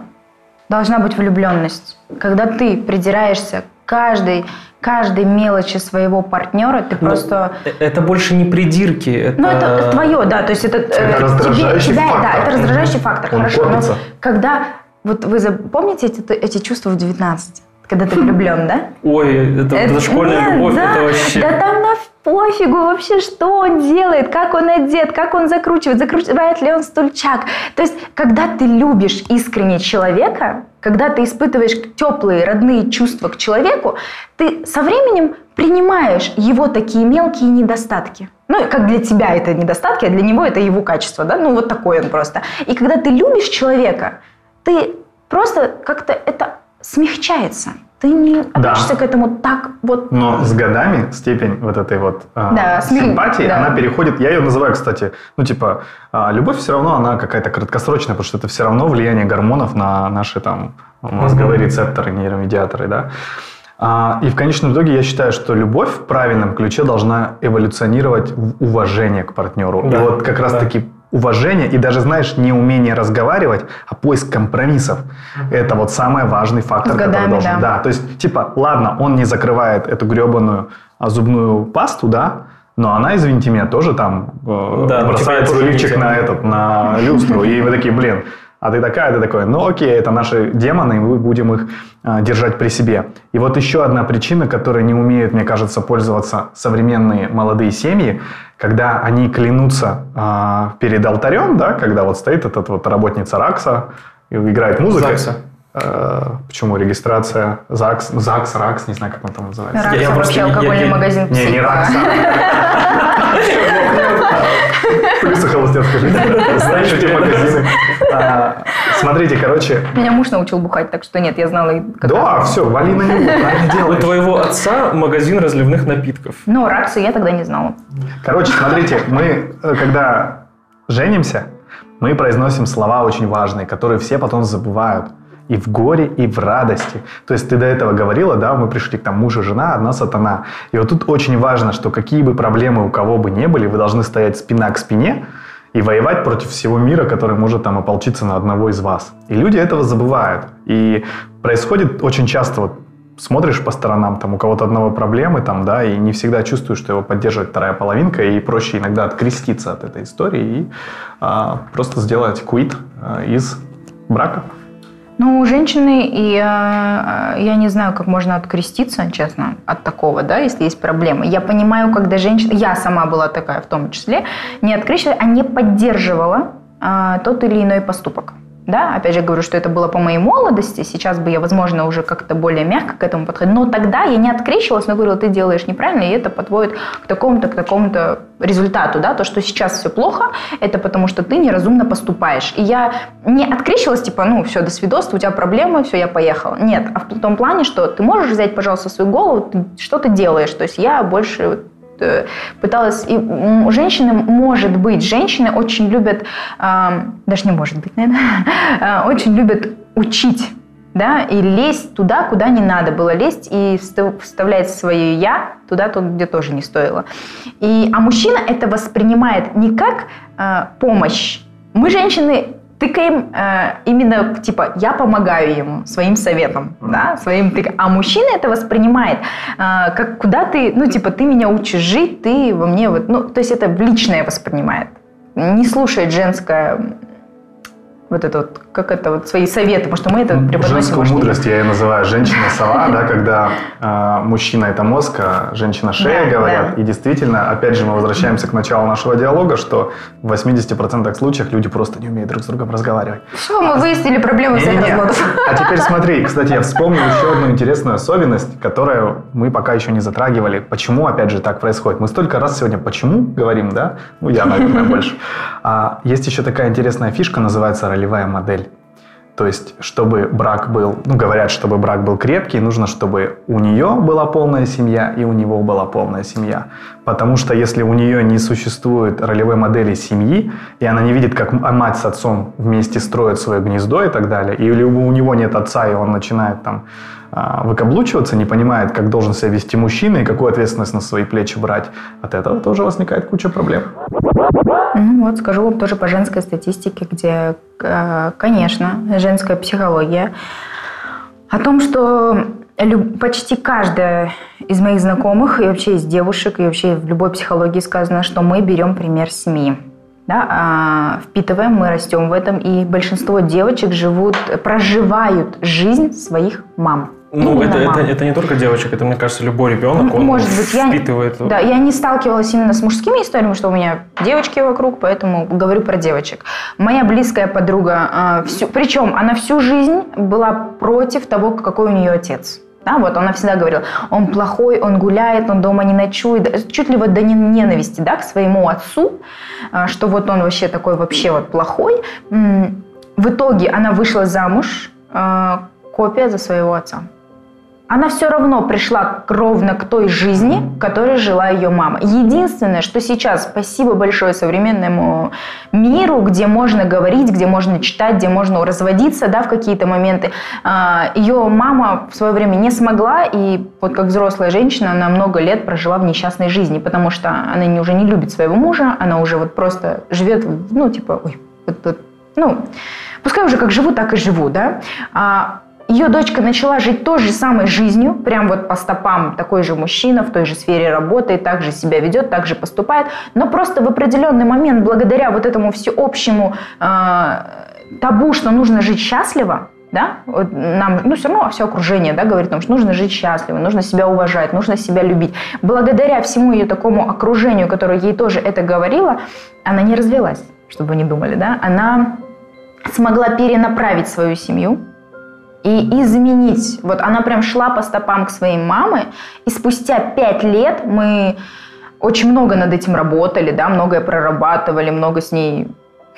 должна быть влюбленность. Когда ты придираешься каждой, каждой мелочи своего партнера, ты Но просто... Э, это больше не придирки. Это... Ну, это твое, да. То есть это, это э, раздражающий тебе, фактор. Да, это раздражающий фактор. Он Хорошо. Кормится. Но когда... Вот вы помните эти, эти чувства в 19? Когда ты влюблен, да? Ой, это, это, это школьная нет, любовь, да, это вообще... Да там на пофигу вообще, что он делает, как он одет, как он закручивает, закручивает ли он стульчак. То есть, когда ты любишь искренне человека, когда ты испытываешь теплые, родные чувства к человеку, ты со временем принимаешь его такие мелкие недостатки. Ну, как для тебя это недостатки, а для него это его качество, да? Ну, вот такой он просто. И когда ты любишь человека, ты просто как-то это смягчается. Ты не относишься да. к этому так вот. Но с годами степень вот этой вот э, да, симпатии, да. она переходит. Я ее называю, кстати, ну типа э, любовь все равно она какая-то краткосрочная, потому что это все равно влияние гормонов на наши там мозговые mm-hmm. рецепторы, нейромедиаторы, да. А, и в конечном итоге я считаю, что любовь в правильном ключе должна эволюционировать в уважение к партнеру. Да. И вот как раз таки уважение и даже, знаешь, не умение разговаривать, а поиск компромиссов. Это вот самый важный фактор, годами, который должен... Да. да, то есть, типа, ладно, он не закрывает эту гребаную а, зубную пасту, да, но она, извините меня, тоже там э, да, бросает руличек на этот, на люстру, и вы такие, блин, а ты такая, ты такой, ну окей, это наши демоны, и мы будем их э, держать при себе. И вот еще одна причина, которой не умеют, мне кажется, пользоваться современные молодые семьи, когда они клянутся э, перед алтарем, да, когда вот стоит этот вот работница Ракса, и играет музыка. ЗАГСа. Э, почему регистрация ЗАГС, ЗАГС, РАКС, не знаю, как он там называется. РАКС я вообще алкогольный я, магазин. Не, не РАКС. Плюсы холостяцкой жизни. Знаешь, эти магазины. А, смотрите, короче... Меня муж научил бухать, так что нет, я знала... Да, все, вали на него, правильно делаешь. У твоего отца магазин разливных напитков. Ну, Раксы я тогда не знала. Короче, смотрите, мы, э, когда женимся, мы произносим слова очень важные, которые все потом забывают. И в горе, и в радости. То есть ты до этого говорила, да, мы пришли к там муж и жена, одна сатана. И вот тут очень важно, что какие бы проблемы у кого бы не были, вы должны стоять спина к спине и воевать против всего мира, который может там ополчиться на одного из вас. И люди этого забывают. И происходит очень часто вот смотришь по сторонам, там у кого-то одного проблемы, там, да, и не всегда чувствуешь, что его поддерживает вторая половинка, и проще иногда откреститься от этой истории и а, просто сделать квит а, из брака. Ну, у женщины, и э, я не знаю, как можно откреститься, честно, от такого, да, если есть проблемы. Я понимаю, когда женщина, я сама была такая в том числе, не открещивала, а не поддерживала э, тот или иной поступок. Да, опять же говорю, что это было по моей молодости, сейчас бы я, возможно, уже как-то более мягко к этому подходила, но тогда я не открещивалась, но говорила, ты делаешь неправильно, и это подводит к такому-то, к такому-то результату, да, то, что сейчас все плохо, это потому что ты неразумно поступаешь. И я не открещивалась, типа, ну, все, до свидос, у тебя проблемы, все, я поехала. Нет, а в том плане, что ты можешь взять, пожалуйста, свою голову, ты, что ты делаешь, то есть я больше пыталась... И женщины, может быть, женщины очень любят, даже не может быть, наверное, а, очень любят учить да, и лезть туда, куда не надо было лезть, и вставлять свое «я» туда, где тоже не стоило. И, а мужчина это воспринимает не как э, помощь. Мы, женщины, тыкаем э, именно, типа, я помогаю ему своим советом, да, своим тыкаем. А мужчина это воспринимает, э, как куда ты, ну, типа, ты меня учишь жить, ты во мне вот, ну, то есть это личное воспринимает. Не слушает женское вот это вот, как это вот, свои советы, потому что мы это преподносим. Женскую мудрость я ее называю женщина-сова, да, когда э, мужчина это мозг, а женщина шея, да, говорят. Да. И действительно, опять же, мы возвращаемся к началу нашего диалога, что в 80% случаев люди просто не умеют друг с другом разговаривать. Все, мы выяснили проблему всех разводов. А теперь смотри, кстати, я вспомнил еще одну интересную особенность, которую мы пока еще не затрагивали. Почему, опять же, так происходит? Мы столько раз сегодня «почему» говорим, да? Ну, я, наверное, больше. А есть еще такая интересная фишка, называется ролевая модель. То есть, чтобы брак был, ну, говорят, чтобы брак был крепкий, нужно, чтобы у нее была полная семья и у него была полная семья. Потому что если у нее не существует ролевой модели семьи, и она не видит, как мать с отцом вместе строят свое гнездо и так далее, или у него нет отца, и он начинает там а, выкаблучиваться, не понимает, как должен себя вести мужчина и какую ответственность на свои плечи брать, от этого тоже возникает куча проблем. Ну вот, скажу вам тоже по женской статистике, где, э, конечно, женская психология, о том, что почти каждая из моих знакомых и вообще из девушек, и вообще в любой психологии сказано, что мы берем пример семьи. Да, а, впитываем, мы растем в этом, и большинство девочек живут, проживают жизнь своих мам. Ну, это, это, это не только девочек, это, мне кажется, любой ребенок, он Может быть, впитывает. Я, да, я не сталкивалась именно с мужскими историями, что у меня девочки вокруг, поэтому говорю про девочек. Моя близкая подруга, э, всю, причем она всю жизнь была против того, какой у нее отец. Да, вот она всегда говорила, он плохой, он гуляет, он дома не ночует, чуть ли вот до ненависти да, к своему отцу, э, что вот он вообще такой вообще вот плохой. В итоге она вышла замуж, э, копия за своего отца она все равно пришла ровно к той жизни, которой жила ее мама. Единственное, что сейчас, спасибо большое современному миру, где можно говорить, где можно читать, где можно разводиться да, в какие-то моменты, а, ее мама в свое время не смогла, и вот как взрослая женщина, она много лет прожила в несчастной жизни, потому что она уже не любит своего мужа, она уже вот просто живет, ну, типа, ой, вот, вот, ну, пускай уже как живу, так и живу, да, а ее дочка начала жить той же самой жизнью, прям вот по стопам. Такой же мужчина, в той же сфере работает, так же себя ведет, так же поступает, но просто в определенный момент, благодаря вот этому всеобщему э, табу, что нужно жить счастливо, да, вот нам, ну, все равно все окружение, да, говорит нам, что нужно жить счастливо, нужно себя уважать, нужно себя любить. Благодаря всему ее такому окружению, которое ей тоже это говорило, она не развелась, чтобы вы не думали, да, она смогла перенаправить свою семью, и изменить. Вот она прям шла по стопам к своей маме, и спустя пять лет мы очень много над этим работали, да, многое прорабатывали, много с ней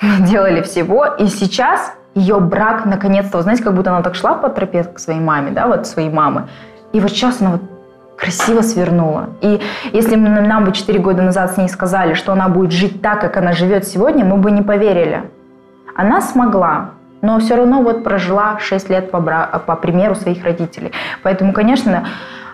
делали всего, и сейчас ее брак наконец-то, вы знаете, как будто она так шла по тропе к своей маме, да, вот своей мамы, и вот сейчас она вот красиво свернула. И если нам бы 4 года назад с ней сказали, что она будет жить так, как она живет сегодня, мы бы не поверили. Она смогла но все равно вот прожила 6 лет по, бра- по примеру своих родителей. Поэтому, конечно,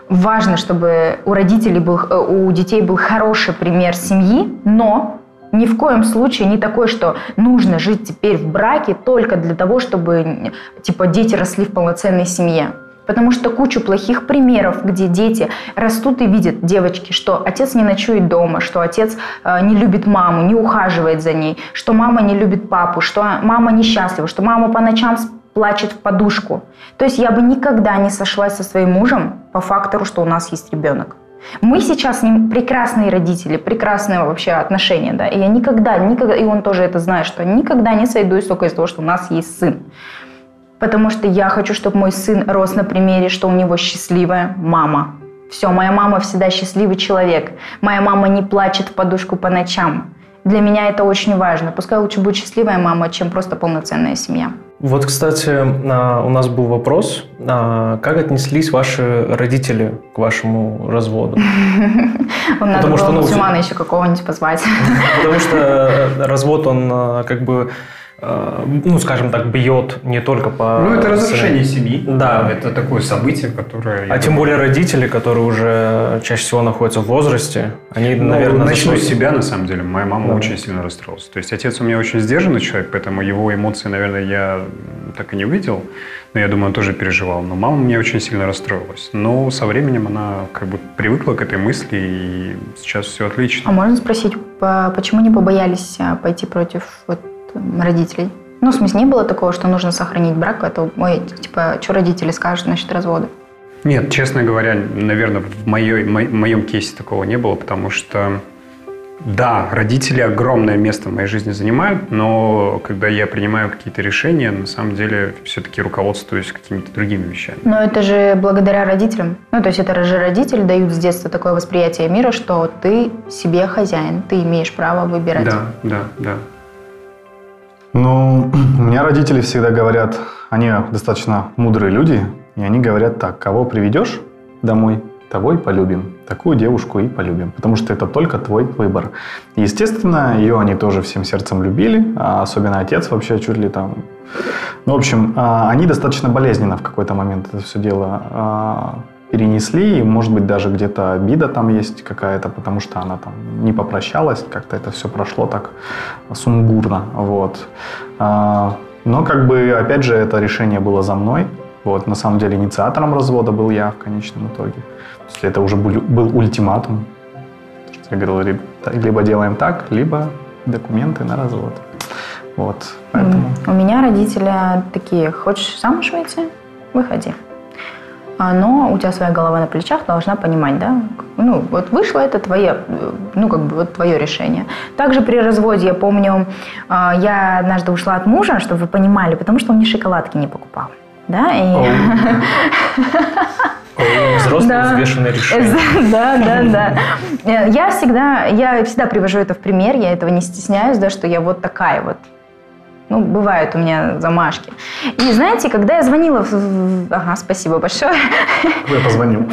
важно, чтобы у родителей был, э, у детей был хороший пример семьи, но ни в коем случае не такой, что нужно жить теперь в браке только для того, чтобы типа дети росли в полноценной семье. Потому что кучу плохих примеров, где дети растут и видят, девочки, что отец не ночует дома, что отец э, не любит маму, не ухаживает за ней, что мама не любит папу, что мама несчастлива, что мама по ночам плачет в подушку. То есть я бы никогда не сошлась со своим мужем по фактору, что у нас есть ребенок. Мы сейчас с ним прекрасные родители, прекрасные вообще отношения, да, и я никогда, никогда, и он тоже это знает, что никогда не сойдусь только из того, что у нас есть сын. Потому что я хочу, чтобы мой сын рос на примере, что у него счастливая мама. Все, моя мама всегда счастливый человек. Моя мама не плачет в подушку по ночам. Для меня это очень важно. Пускай лучше будет счастливая мама, чем просто полноценная семья. Вот, кстати, а, у нас был вопрос. А, как отнеслись ваши родители к вашему разводу? Надо было ну, мусульмана еще какого-нибудь позвать. Потому что э, развод, он а, как бы ну, скажем так, бьет не только по... Ну, это разрушение семьи. Да. Это такое событие, которое... А тем более родители, которые уже чаще всего находятся в возрасте, они, ну, наверное... Начну с себя, на самом деле. Моя мама да. очень сильно расстроилась. То есть отец у меня очень сдержанный человек, поэтому его эмоции, наверное, я так и не увидел. Но я думаю, он тоже переживал. Но мама мне очень сильно расстроилась. Но со временем она как бы привыкла к этой мысли, и сейчас все отлично. А можно спросить, почему не побоялись а, пойти против вот родителей. Ну, в смысле, не было такого, что нужно сохранить брак, это, ой, типа, что родители скажут насчет развода? Нет, честно говоря, наверное, в моей, моем кейсе такого не было, потому что, да, родители огромное место в моей жизни занимают, но когда я принимаю какие-то решения, на самом деле все-таки руководствуюсь какими-то другими вещами. Но это же благодаря родителям. Ну, то есть это же родители дают с детства такое восприятие мира, что ты себе хозяин, ты имеешь право выбирать. Да, да, да. Ну, у меня родители всегда говорят, они достаточно мудрые люди, и они говорят так, кого приведешь домой, того и полюбим. Такую девушку и полюбим, потому что это только твой выбор. естественно, ее они тоже всем сердцем любили, а особенно отец вообще чуть ли там... Ну, в общем, а, они достаточно болезненно в какой-то момент это все дело а, перенесли, и, может быть, даже где-то обида там есть какая-то, потому что она там не попрощалась, как-то это все прошло так сумбурно, вот. А, но, как бы, опять же, это решение было за мной, вот, на самом деле, инициатором развода был я в конечном итоге. То есть это уже был, был ультиматум. Я говорил, либо делаем так, либо документы на развод. Вот, поэтому... У меня родители такие, хочешь замуж выйти? Выходи. Но у тебя своя голова на плечах должна понимать, да, ну, вот вышло это твое, ну, как бы вот твое решение. Также при разводе, я помню, а, я однажды ушла от мужа, чтобы вы понимали, потому что он мне шоколадки не покупал, да, и... Взрослое взвешенное решение. Да, да, да. Я всегда, я всегда привожу это в пример, я этого не стесняюсь, да, что я вот такая вот. Ну, бывают у меня замашки. И знаете, когда я звонила... Ага, спасибо большое. Я позвонил.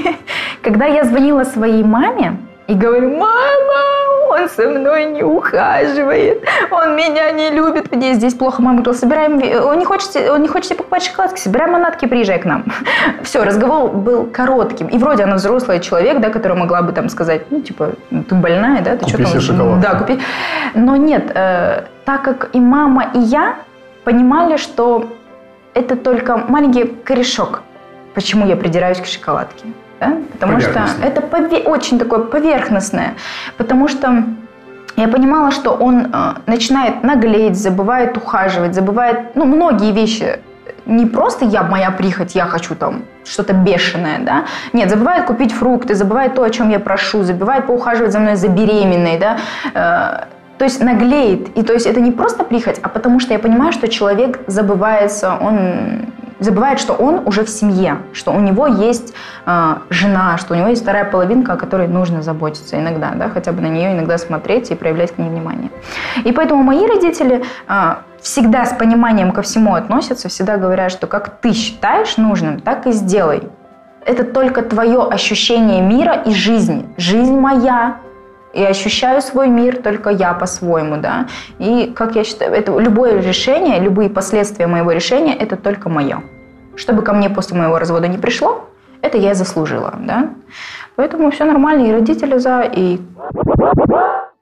Когда я звонила своей маме и говорю, мама, он со мной не ухаживает, он меня не любит, мне здесь плохо. Мама говорила, собираем, он не хочет, он не хочет покупать шоколадки, собираем манатки, приезжай к нам. Все, разговор был коротким. И вроде она взрослый человек, да, которая могла бы там сказать, ну, типа, ты больная, да, ты что там? Да, купи. Но нет, э, так как и мама, и я понимали, что это только маленький корешок, почему я придираюсь к шоколадке. Да? Потому что это пове- очень такое поверхностное. Потому что я понимала, что он э, начинает наглеть, забывает ухаживать, забывает ну, многие вещи. Не просто я, моя прихоть, я хочу там что-то бешеное, да? Нет, забывает купить фрукты, забывает то, о чем я прошу, забывает поухаживать за мной за беременной, да? Э, то есть наглеет. И то есть это не просто прихоть, а потому что я понимаю, что человек забывается, он забывает, что он уже в семье, что у него есть э, жена, что у него есть вторая половинка, о которой нужно заботиться иногда, да, хотя бы на нее иногда смотреть и проявлять к ней внимание. И поэтому мои родители э, всегда с пониманием ко всему относятся, всегда говорят, что как ты считаешь нужным, так и сделай. Это только твое ощущение мира и жизни. Жизнь моя, и ощущаю свой мир только я по-своему, да. И, как я считаю, это любое решение, любые последствия моего решения, это только мое. Чтобы ко мне после моего развода не пришло, это я заслужила, да. Поэтому все нормально, и родители за, и...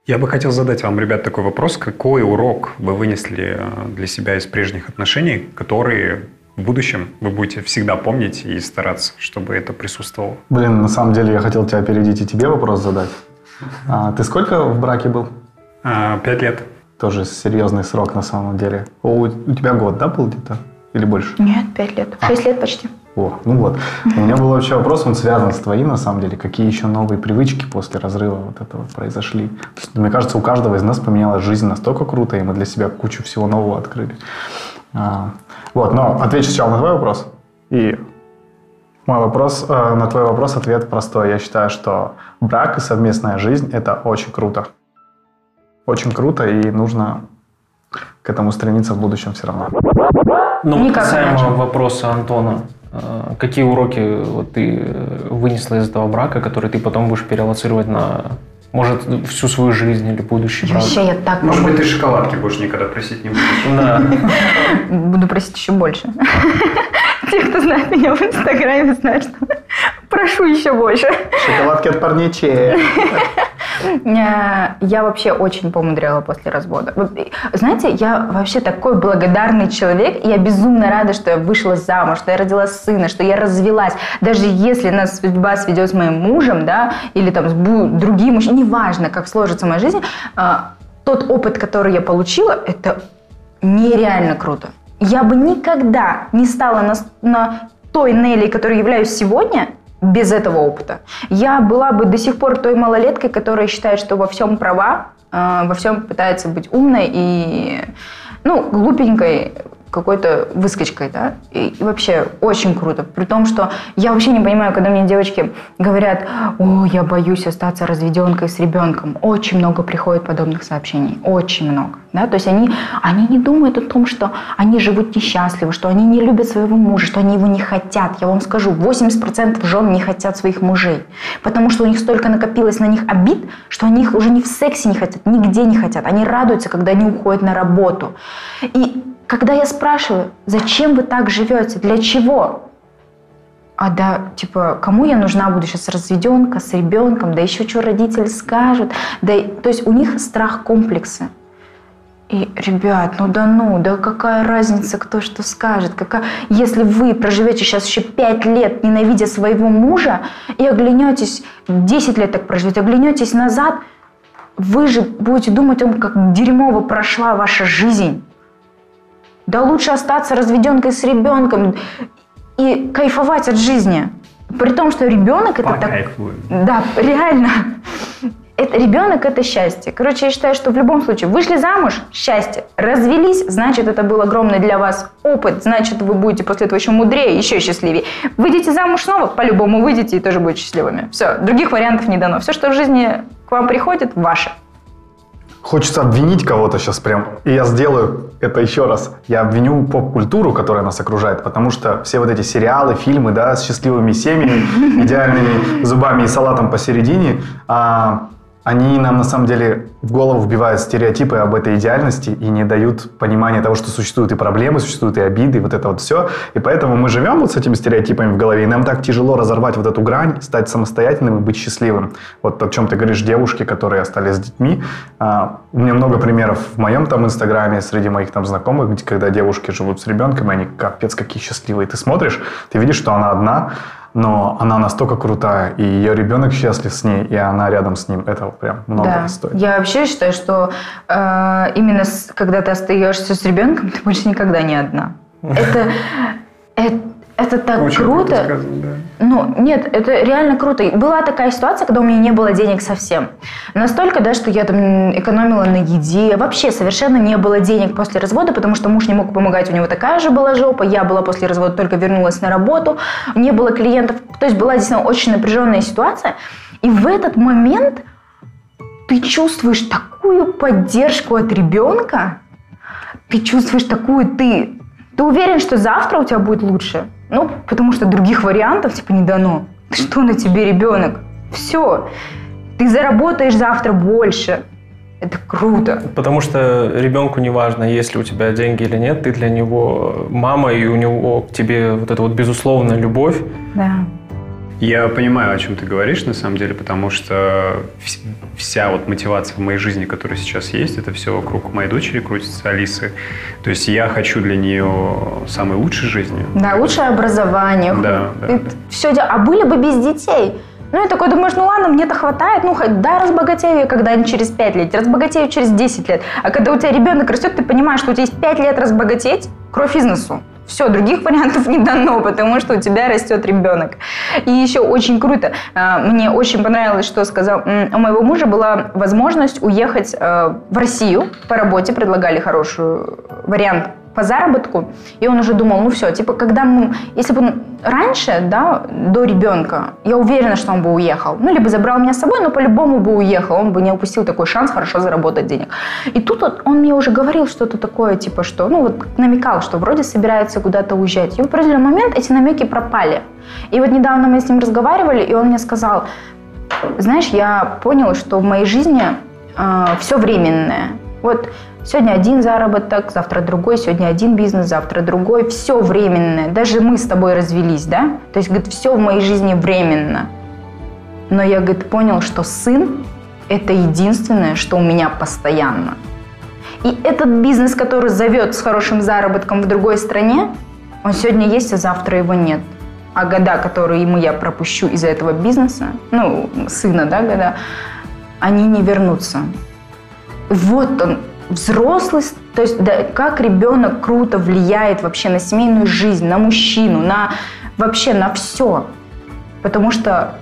Я бы хотел задать вам, ребят, такой вопрос. Какой урок вы вынесли э, для себя из прежних отношений, которые в будущем вы будете всегда помнить и стараться, чтобы это присутствовало? Блин, на самом деле я хотел тебя опередить и тебе вопрос задать. А, ты сколько в браке был? А, пять лет. Тоже серьезный срок на самом деле. О, у тебя год, да, был где-то? Или больше? Нет, пять лет. Шесть лет почти. О, ну вот. У меня был вообще вопрос, он связан с твоим, на самом деле. Какие еще новые привычки после разрыва вот этого произошли? То есть, мне кажется, у каждого из нас поменялась жизнь настолько круто, и мы для себя кучу всего нового открыли. А, вот, но отвечу сначала на твой вопрос. И мой вопрос, э, на твой вопрос ответ простой. Я считаю, что брак и совместная жизнь – это очень круто. Очень круто, и нужно к этому стремиться в будущем все равно. Ну, Никак касаемо иначе. вопроса Антона, э, какие уроки вот ты э, вынесла из этого брака, которые ты потом будешь перелоцировать на, может, всю свою жизнь или будущий брак? Вообще я так Может быть, ты шоколадки больше никогда просить не будешь? Да. Буду просить еще больше. Те, кто знает меня в Инстаграме, знают, что прошу еще больше. Шоколадки от парничей. Э, Я вообще очень помудряла после развода. Вот, Знаете, я вообще такой благодарный человек. и Я безумно рада, что я вышла замуж, что я родила сына, что я развелась. Даже если нас судьба сведет с моим мужем, да, или там с другим мужчиной, неважно, как сложится моя жизнь, а, тот опыт, который я получила, это нереально круто. Я бы никогда не стала на, на той Нелли, которой являюсь сегодня, без этого опыта. Я была бы до сих пор той малолеткой, которая считает, что во всем права, э, во всем пытается быть умной и, ну, глупенькой какой-то выскочкой, да, и, и вообще очень круто. При том, что я вообще не понимаю, когда мне девочки говорят, о, я боюсь остаться разведенкой с ребенком. Очень много приходит подобных сообщений, очень много, да, то есть они, они не думают о том, что они живут несчастливы, что они не любят своего мужа, что они его не хотят. Я вам скажу, 80% жен не хотят своих мужей, потому что у них столько накопилось на них обид, что они их уже ни в сексе не хотят, нигде не хотят. Они радуются, когда они уходят на работу. И когда я спрашиваю, зачем вы так живете, для чего? А да, типа, кому я нужна буду сейчас разведенка с ребенком, да еще что родители скажут. Да, то есть у них страх комплексы. И, ребят, ну да ну, да какая разница, кто что скажет. Какая... Если вы проживете сейчас еще 5 лет, ненавидя своего мужа, и оглянетесь, 10 лет так проживете, оглянетесь назад, вы же будете думать о том, как дерьмово прошла ваша жизнь. Да лучше остаться разведенкой с ребенком и кайфовать от жизни. При том, что ребенок это так... Да, реально. Это, ребенок это счастье. Короче, я считаю, что в любом случае вышли замуж – счастье. Развелись – значит, это был огромный для вас опыт. Значит, вы будете после этого еще мудрее, еще счастливее. Выйдете замуж снова – по-любому выйдете и тоже будете счастливыми. Все, других вариантов не дано. Все, что в жизни к вам приходит – ваше. Хочется обвинить кого-то сейчас прям. И я сделаю это еще раз. Я обвиню поп-культуру, которая нас окружает, потому что все вот эти сериалы, фильмы, да, с счастливыми семьями, идеальными зубами и салатом посередине, а, они нам на самом деле в голову вбивают стереотипы об этой идеальности и не дают понимания того, что существуют и проблемы, существуют и обиды, и вот это вот все. И поэтому мы живем вот с этими стереотипами в голове, и нам так тяжело разорвать вот эту грань, стать самостоятельным и быть счастливым. Вот о чем ты говоришь, девушки, которые остались с детьми. А, у меня много примеров в моем там инстаграме, среди моих там знакомых, где когда девушки живут с ребенком, и они капец какие счастливые. Ты смотришь, ты видишь, что она одна, но она настолько крутая, и ее ребенок счастлив с ней, и она рядом с ним. Это прям много Да. стоит. Я вообще считаю, что э, именно с- когда ты остаешься с ребенком, ты больше никогда не одна. Это, это, это так Очень круто. сказано, да. Ну, нет, это реально круто. Была такая ситуация, когда у меня не было денег совсем. Настолько, да, что я там экономила на еде. Вообще совершенно не было денег после развода, потому что муж не мог помогать, у него такая же была жопа. Я была после развода, только вернулась на работу. Не было клиентов. То есть была действительно очень напряженная ситуация. И в этот момент ты чувствуешь такую поддержку от ребенка, ты чувствуешь такую, ты, ты уверен, что завтра у тебя будет лучше? Ну, потому что других вариантов типа не дано. Что на тебе ребенок? Все. Ты заработаешь завтра больше. Это круто. Потому что ребенку не важно, есть ли у тебя деньги или нет, ты для него мама, и у него к тебе вот эта вот безусловная любовь. Да. Я понимаю, о чем ты говоришь, на самом деле, потому что вся вот мотивация в моей жизни, которая сейчас есть, это все вокруг моей дочери крутится, Алисы. То есть я хочу для нее самой лучшей жизни. Да, лучшее образование. Да, да. Все, а были бы без детей. Ну и такой думаешь, ну ладно, мне-то хватает, ну хоть да, разбогатею я когда-нибудь через 5 лет, разбогатею через 10 лет. А когда у тебя ребенок растет, ты понимаешь, что у тебя есть 5 лет разбогатеть, кровь из носу. Все, других вариантов не дано, потому что у тебя растет ребенок. И еще очень круто, а, мне очень понравилось, что сказал, у моего мужа была возможность уехать а, в Россию по работе, предлагали хороший вариант по заработку, и он уже думал, ну все, типа, когда мы, если бы он раньше, да, до ребенка, я уверена, что он бы уехал, ну, либо забрал меня с собой, но по-любому бы уехал, он бы не упустил такой шанс хорошо заработать денег. И тут вот он мне уже говорил что-то такое, типа, что, ну, вот намекал, что вроде собирается куда-то уезжать. И в определенный момент эти намеки пропали. И вот недавно мы с ним разговаривали, и он мне сказал, знаешь, я понял, что в моей жизни э, все временное. Вот Сегодня один заработок, завтра другой, сегодня один бизнес, завтра другой. Все временное. Даже мы с тобой развелись, да? То есть, говорит, все в моей жизни временно. Но я, говорит, понял, что сын – это единственное, что у меня постоянно. И этот бизнес, который зовет с хорошим заработком в другой стране, он сегодня есть, а завтра его нет. А года, которые ему я пропущу из-за этого бизнеса, ну, сына, да, года, они не вернутся. Вот он, взрослый, то есть да, как ребенок круто влияет вообще на семейную жизнь, на мужчину, на вообще на все. Потому что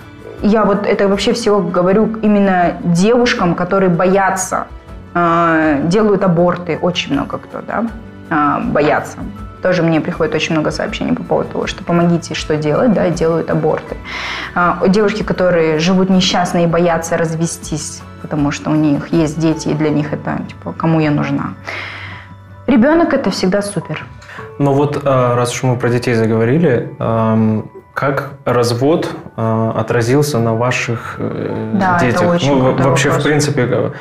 я вот это вообще всего говорю именно девушкам, которые боятся, э, делают аборты, очень много кто, да, э, боятся. Тоже мне приходит очень много сообщений по поводу того, что помогите, что делать, да, делают аборты. Э, девушки, которые живут несчастно и боятся развестись, потому что у них есть дети, и для них это, типа, кому я нужна. Ребенок – это всегда супер. Но вот э, раз уж мы про детей заговорили, как развод э, отразился на ваших э, да, детях? Это очень ну, вообще, вопрос. в принципе,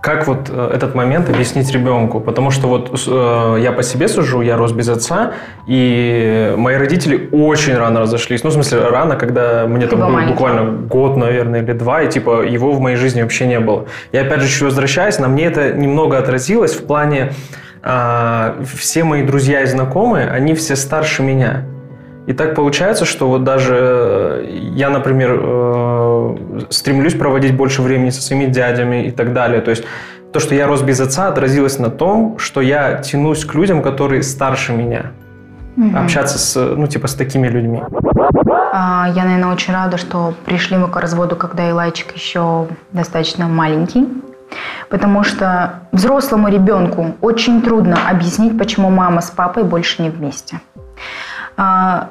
как вот э, этот момент объяснить ребенку? Потому что вот э, я по себе сужу, я рос без отца, и мои родители очень рано разошлись. Ну, в смысле, рано, когда мне там был буквально год, наверное, или два, и типа его в моей жизни вообще не было. Я опять же чуть возвращаюсь, на мне это немного отразилось в плане э, все мои друзья и знакомые, они все старше меня. И так получается, что вот даже э, я, например, э, стремлюсь проводить больше времени со своими дядями и так далее. То есть то, что я рос без отца, отразилось на том, что я тянусь к людям, которые старше меня. Угу. Общаться с, ну, типа, с такими людьми. А, я, наверное, очень рада, что пришли мы к разводу, когда Илайчик еще достаточно маленький. Потому что взрослому ребенку очень трудно объяснить, почему мама с папой больше не вместе. А,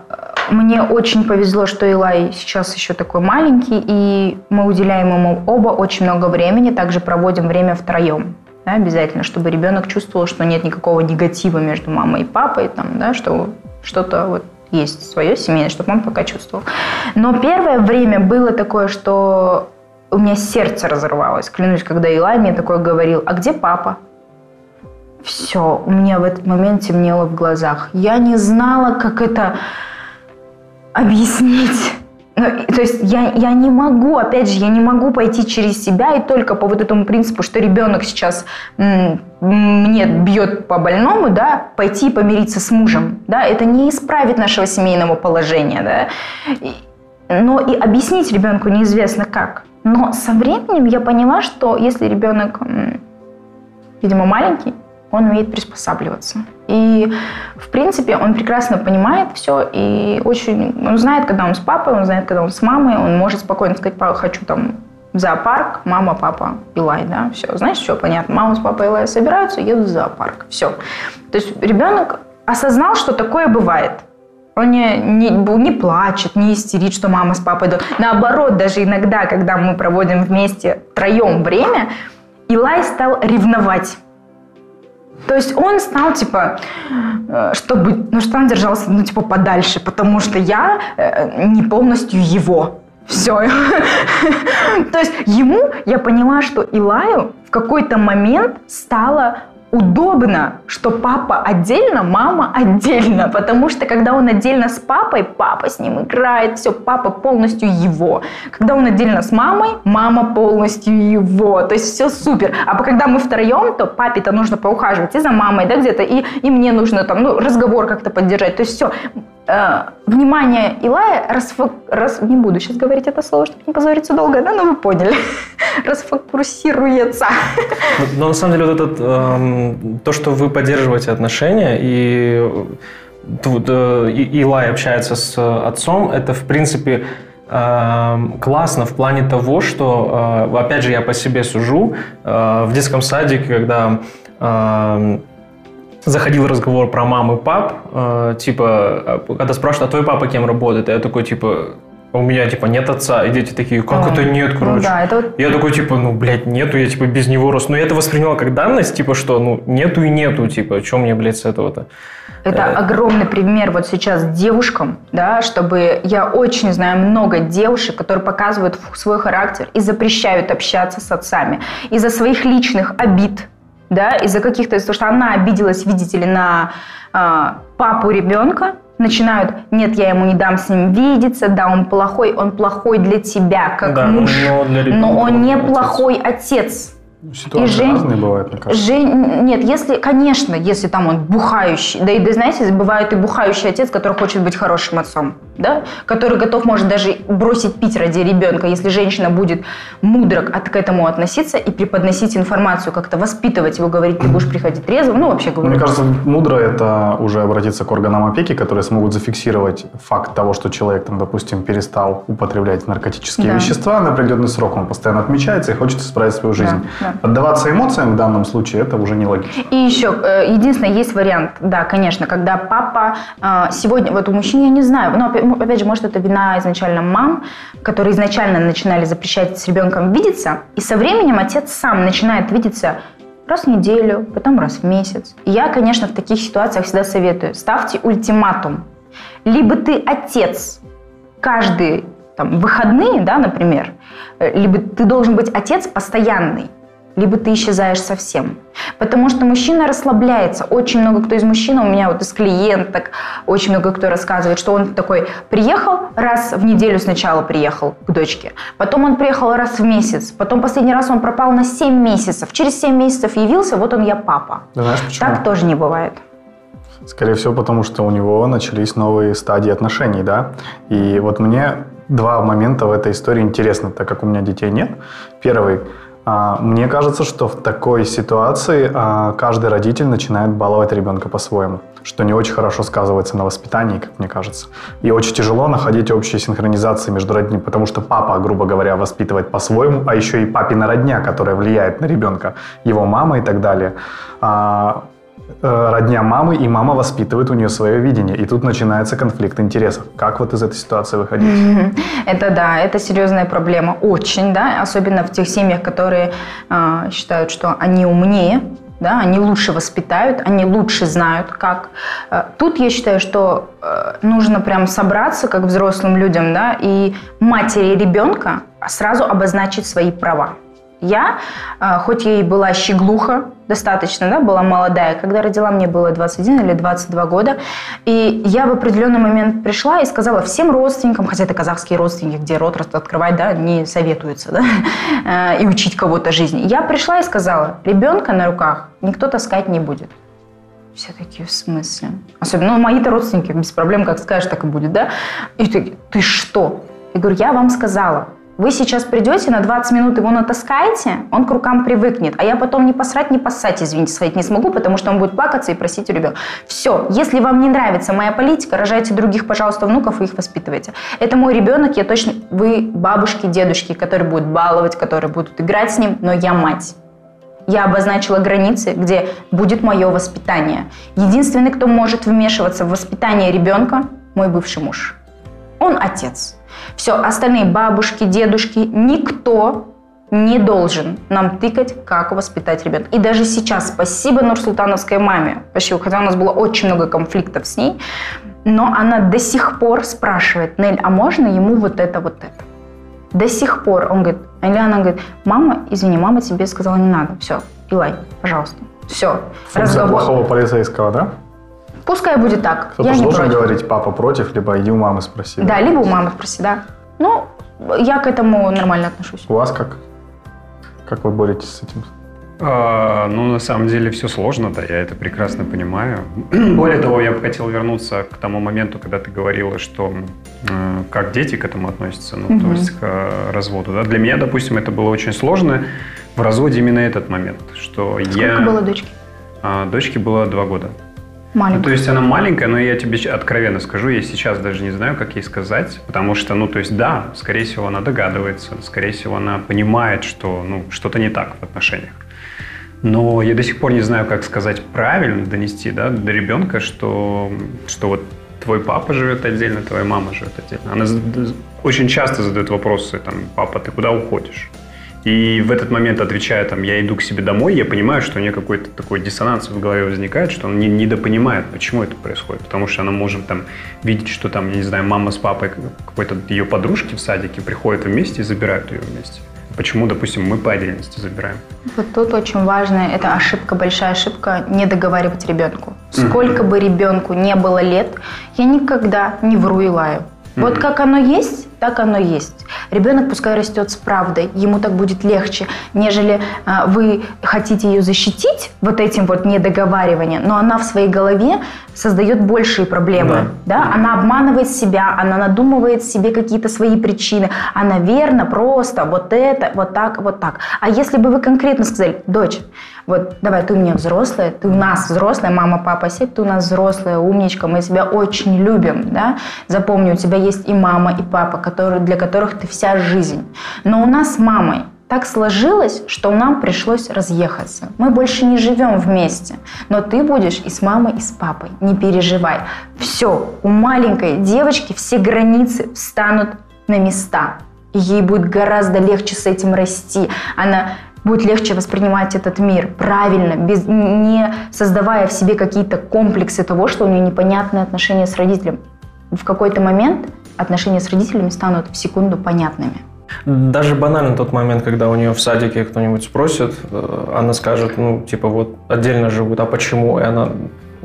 мне очень повезло, что Илай сейчас еще такой маленький, и мы уделяем ему оба очень много времени, также проводим время втроем. Да, обязательно, чтобы ребенок чувствовал, что нет никакого негатива между мамой и папой, там, да, что что-то вот есть свое семейное, чтобы он пока чувствовал. Но первое время было такое, что у меня сердце разорвалось. Клянусь, когда Илай мне такое говорил, а где папа? Все, у меня в этот момент темнело в глазах. Я не знала, как это объяснить. Ну, то есть я, я не могу, опять же, я не могу пойти через себя и только по вот этому принципу, что ребенок сейчас мне бьет по больному, да, пойти помириться с мужем, да, это не исправит нашего семейного положения, да. И, но и объяснить ребенку неизвестно как. Но со временем я поняла, что если ребенок, видимо, маленький, он умеет приспосабливаться. И, в принципе, он прекрасно понимает все и очень... Он знает, когда он с папой, он знает, когда он с мамой, он может спокойно сказать, папа, хочу там в зоопарк, мама, папа, Илай, да, все. Знаешь, все понятно. Мама с папой Илай собираются, едут в зоопарк. Все. То есть ребенок осознал, что такое бывает. Он не, не, не плачет, не истерит, что мама с папой идут. Наоборот, даже иногда, когда мы проводим вместе троем время, Илай стал ревновать то есть он стал, типа, э, чтобы, ну, что он держался, ну, типа, подальше, потому что я э, не полностью его. Все. То есть ему, я поняла, что Илаю в какой-то момент стало удобно, что папа отдельно, мама отдельно, потому что когда он отдельно с папой, папа с ним играет, все, папа полностью его. Когда он отдельно с мамой, мама полностью его. То есть все супер. А когда мы втроем, то папе-то нужно поухаживать и за мамой, да, где-то, и, и мне нужно там, ну, разговор как-то поддержать. То есть все, э, внимание Илая расфок... рас... не буду сейчас говорить это слово, чтобы не позориться долго, да, но вы поняли, расфокусируется. Но, но на самом деле вот этот, эм, то, что вы поддерживаете отношения и тут э, Илай общается с отцом, это в принципе эм, классно в плане того, что, э, опять же, я по себе сужу, э, в детском садике, когда эм, заходил разговор про мам и пап, э, типа, когда спрашивают, а твой папа кем работает? Я такой, типа, у меня, типа, нет отца. И дети такие, как А, это нет, ну короче? да, это вот- Я такой, типа, ну, блядь, нету, я, типа, без него рос. Но я это восприняла как данность, типа, что, ну, нету и нету, типа, что мне, блядь, с этого-то? Это Э. огромный пример вот сейчас девушкам, да, чтобы я очень знаю много девушек, которые показывают свой характер и запрещают общаться с отцами из-за своих личных обид, да, из-за каких-то, из-за того, что она обиделась, видите ли, на а, папу ребенка, начинают, нет, я ему не дам с ним видеться, да, он плохой, он плохой для тебя, как Да, муж, но для ребенка но он не плохой отец. плохой отец. Ситуации Жень- разные бывают, мне кажется. Жень, нет, если, конечно, если там он бухающий, да и, да, знаете, бывает и бухающий отец, который хочет быть хорошим отцом, да, который готов, может, даже бросить пить ради ребенка, если женщина будет мудро от- к этому относиться и преподносить информацию, как-то воспитывать его, говорить, ты будешь приходить трезвым, ну, вообще говоря. Мне кажется, мудро это уже обратиться к органам опеки, которые смогут зафиксировать факт того, что человек, там, допустим, перестал употреблять наркотические Да. вещества на определенный срок, он постоянно отмечается и хочет исправить свою жизнь. да. Отдаваться эмоциям в данном случае это уже не логично. И еще, э, единственное, есть вариант, да, конечно, когда папа э, сегодня, вот у мужчин я не знаю, но опять, же, может, это вина изначально мам, которые изначально начинали запрещать с ребенком видеться, и со временем отец сам начинает видеться раз в неделю, потом раз в месяц. Я, конечно, в таких ситуациях всегда советую, ставьте ультиматум. Либо ты отец каждые там, выходные, да, например, э, либо ты должен быть отец постоянный, либо ты исчезаешь совсем. Потому что мужчина расслабляется. Очень много кто из мужчин, у меня вот из клиенток, очень много кто рассказывает, что он такой приехал раз в неделю сначала приехал к дочке, потом он приехал раз в месяц, потом последний раз он пропал на 7 месяцев. Через 7 месяцев явился, вот он я папа. Знаешь почему? Так тоже не бывает. Скорее всего, потому что у него начались новые стадии отношений, да. И вот мне два момента в этой истории интересны, так как у меня детей нет. Первый. А, Мне кажется, что в такой ситуации а, каждый родитель начинает баловать ребенка по-своему, что не очень хорошо сказывается на воспитании, как мне кажется. И очень тяжело находить общие синхронизации между родителями, потому что папа, грубо говоря, воспитывает по-своему, а еще и папина родня, которая влияет на ребенка, его мама и так далее. Э, родня мамы, и мама воспитывает у нее свое видение. И тут начинается конфликт интересов. Как вот из этой ситуации выходить? Это да, это серьезная проблема, очень, да, особенно в тех семьях, которые э, считают, что они умнее, да, они лучше воспитают, они лучше знают, как. Э, Тут я считаю, что э, нужно прям собраться, как взрослым людям, да, и матери ребенка сразу обозначить свои права. Я, хоть я и была щеглуха достаточно, да, была молодая, когда родила, мне было 21 или 22 года, и я в определенный момент пришла и сказала всем родственникам, хотя это казахские родственники, где рот открывать, да, не советуется, да, э, и учить кого-то жизни. Я пришла и сказала, ребенка на руках никто таскать не будет. Все такие, в смысле? Особенно, ну, мои-то родственники, без проблем, как скажешь, так и будет, да? И такие, ты что? Я говорю, я вам сказала, вы сейчас придете, на 20 минут его натаскаете, он к рукам привыкнет, а я потом не посрать, не поссать, извините, сходить не смогу, потому что он будет плакаться и просить у ребенка. Все, если вам не нравится моя политика, рожайте других, пожалуйста, внуков и их воспитывайте. Это мой ребенок, я точно... Вы бабушки, дедушки, которые будут баловать, которые будут играть с ним, но я мать. Я обозначила границы, где будет мое воспитание. Единственный, кто может вмешиваться в воспитание ребенка, мой бывший муж. Он отец. Все, остальные бабушки, дедушки, никто не должен нам тыкать, как воспитать ребенка. И даже сейчас спасибо Нурсултановской маме, вообще, хотя у нас было очень много конфликтов с ней, но она до сих пор спрашивает, Нель, а можно ему вот это, вот это? До сих пор он говорит, или она говорит, мама, извини, мама тебе сказала не надо. Все, Илай, пожалуйста. Все. Функция плохого полицейского, да? Пускай будет так. Кто-то же должен против. говорить, папа против, либо иди у мамы спроси. Да, либо у мамы спроси, да. Ну, я к этому нормально отношусь. У вас как? Как вы боретесь с этим? А, ну, на самом деле все сложно, да, я это прекрасно понимаю. Более того, я бы хотел вернуться к тому моменту, когда ты говорила, что э, как дети к этому относятся, ну, угу. то есть к э, разводу. Да? Для меня, допустим, это было очень сложно в разводе именно этот момент, что Сколько я... было дочки? А, дочке было два года. Маленькая. Ну, то есть она маленькая, но я тебе откровенно скажу, я сейчас даже не знаю, как ей сказать, потому что, ну, то есть, да, скорее всего, она догадывается, скорее всего, она понимает, что, ну, что-то не так в отношениях. Но я до сих пор не знаю, как сказать правильно, донести, да, до ребенка, что, что вот твой папа живет отдельно, твоя мама живет отдельно. Она очень часто задает вопросы, там, папа, ты куда уходишь? И в этот момент, отвечая, там, я иду к себе домой, я понимаю, что у нее какой-то такой диссонанс в голове возникает, что он не, недопонимает, почему это происходит. Потому что она может там видеть, что там, я не знаю, мама с папой какой-то ее подружки в садике приходят вместе и забирают ее вместе. Почему, допустим, мы по отдельности забираем? Вот тут очень важно, это ошибка, большая ошибка, не договаривать ребенку. Сколько mm-hmm. бы ребенку не было лет, я никогда не вру и лаю. Mm-hmm. Вот как оно есть, так оно есть. Ребенок пускай растет с правдой, ему так будет легче, нежели а, вы хотите ее защитить вот этим вот недоговариванием, но она в своей голове создает большие проблемы. Да. Да? Она обманывает себя, она надумывает себе какие-то свои причины. Она верно, просто, вот это, вот так, вот так. А если бы вы конкретно сказали, дочь, вот давай, ты у меня взрослая, ты у нас взрослая, мама, папа, сядь, ты у нас взрослая, умничка, мы тебя очень любим, да? Запомни, у тебя есть и мама, и папа, которые, для которых ты вся жизнь. Но у нас с мамой так сложилось, что нам пришлось разъехаться. Мы больше не живем вместе. Но ты будешь и с мамой, и с папой. Не переживай. Все, у маленькой девочки все границы встанут на места. И ей будет гораздо легче с этим расти. Она будет легче воспринимать этот мир правильно, без, не создавая в себе какие-то комплексы того, что у нее непонятные отношения с родителем. В какой-то момент отношения с родителями станут в секунду понятными. Даже банально тот момент, когда у нее в садике кто-нибудь спросит, э, она скажет, ну, типа, вот отдельно живут, а почему? И она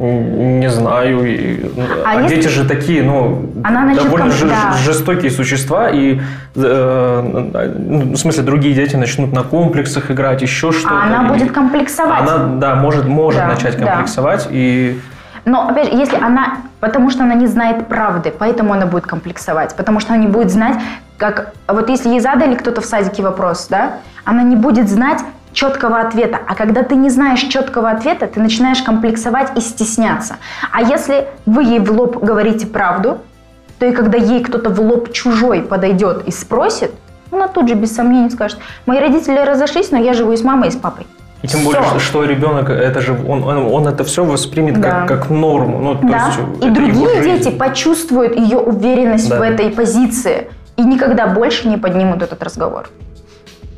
не знаю. И, а а если... дети же такие, ну, Она довольно ж, да. жестокие существа, и э, ну, в смысле другие дети начнут на комплексах играть, еще что-то. А она и... будет комплексовать. Она, да, может, может да, начать комплексовать да. и но, опять же, если она... Потому что она не знает правды, поэтому она будет комплексовать. Потому что она не будет знать, как... Вот если ей задали кто-то в садике вопрос, да, она не будет знать четкого ответа. А когда ты не знаешь четкого ответа, ты начинаешь комплексовать и стесняться. А если вы ей в лоб говорите правду, то и когда ей кто-то в лоб чужой подойдет и спросит, она тут же без сомнений скажет, мои родители разошлись, но я живу и с мамой, и с папой. И тем все. более, что, что ребенок, это же он, он, он это все воспримет да. как, как норму. Ну, то да. есть, и другие дети почувствуют ее уверенность да. в этой позиции и никогда больше не поднимут этот разговор.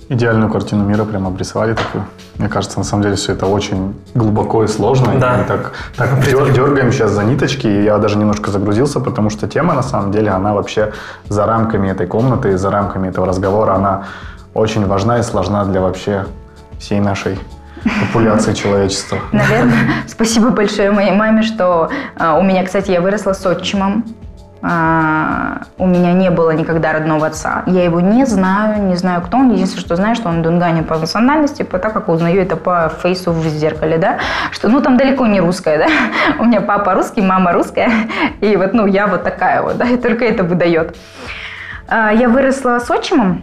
Идеальную картину мира прям обрисовали такую. Мне кажется, на самом деле все это очень глубоко и сложно. Да. И мы так, так дергаем сейчас за ниточки, и я даже немножко загрузился, потому что тема, на самом деле, она вообще за рамками этой комнаты, за рамками этого разговора, она очень важна и сложна для вообще всей нашей популяции человечества. Наверное. Спасибо большое моей маме, что а, у меня, кстати, я выросла с отчимом. А, у меня не было никогда родного отца. Я его не знаю, не знаю, кто он. Единственное, что знаю, что он дунганин по национальности, по так как узнаю это по фейсу в зеркале, да, что, ну, там далеко не русская, да. У меня папа русский, мама русская, и вот, ну, я вот такая вот, да, и только это выдает. А, я выросла с отчимом,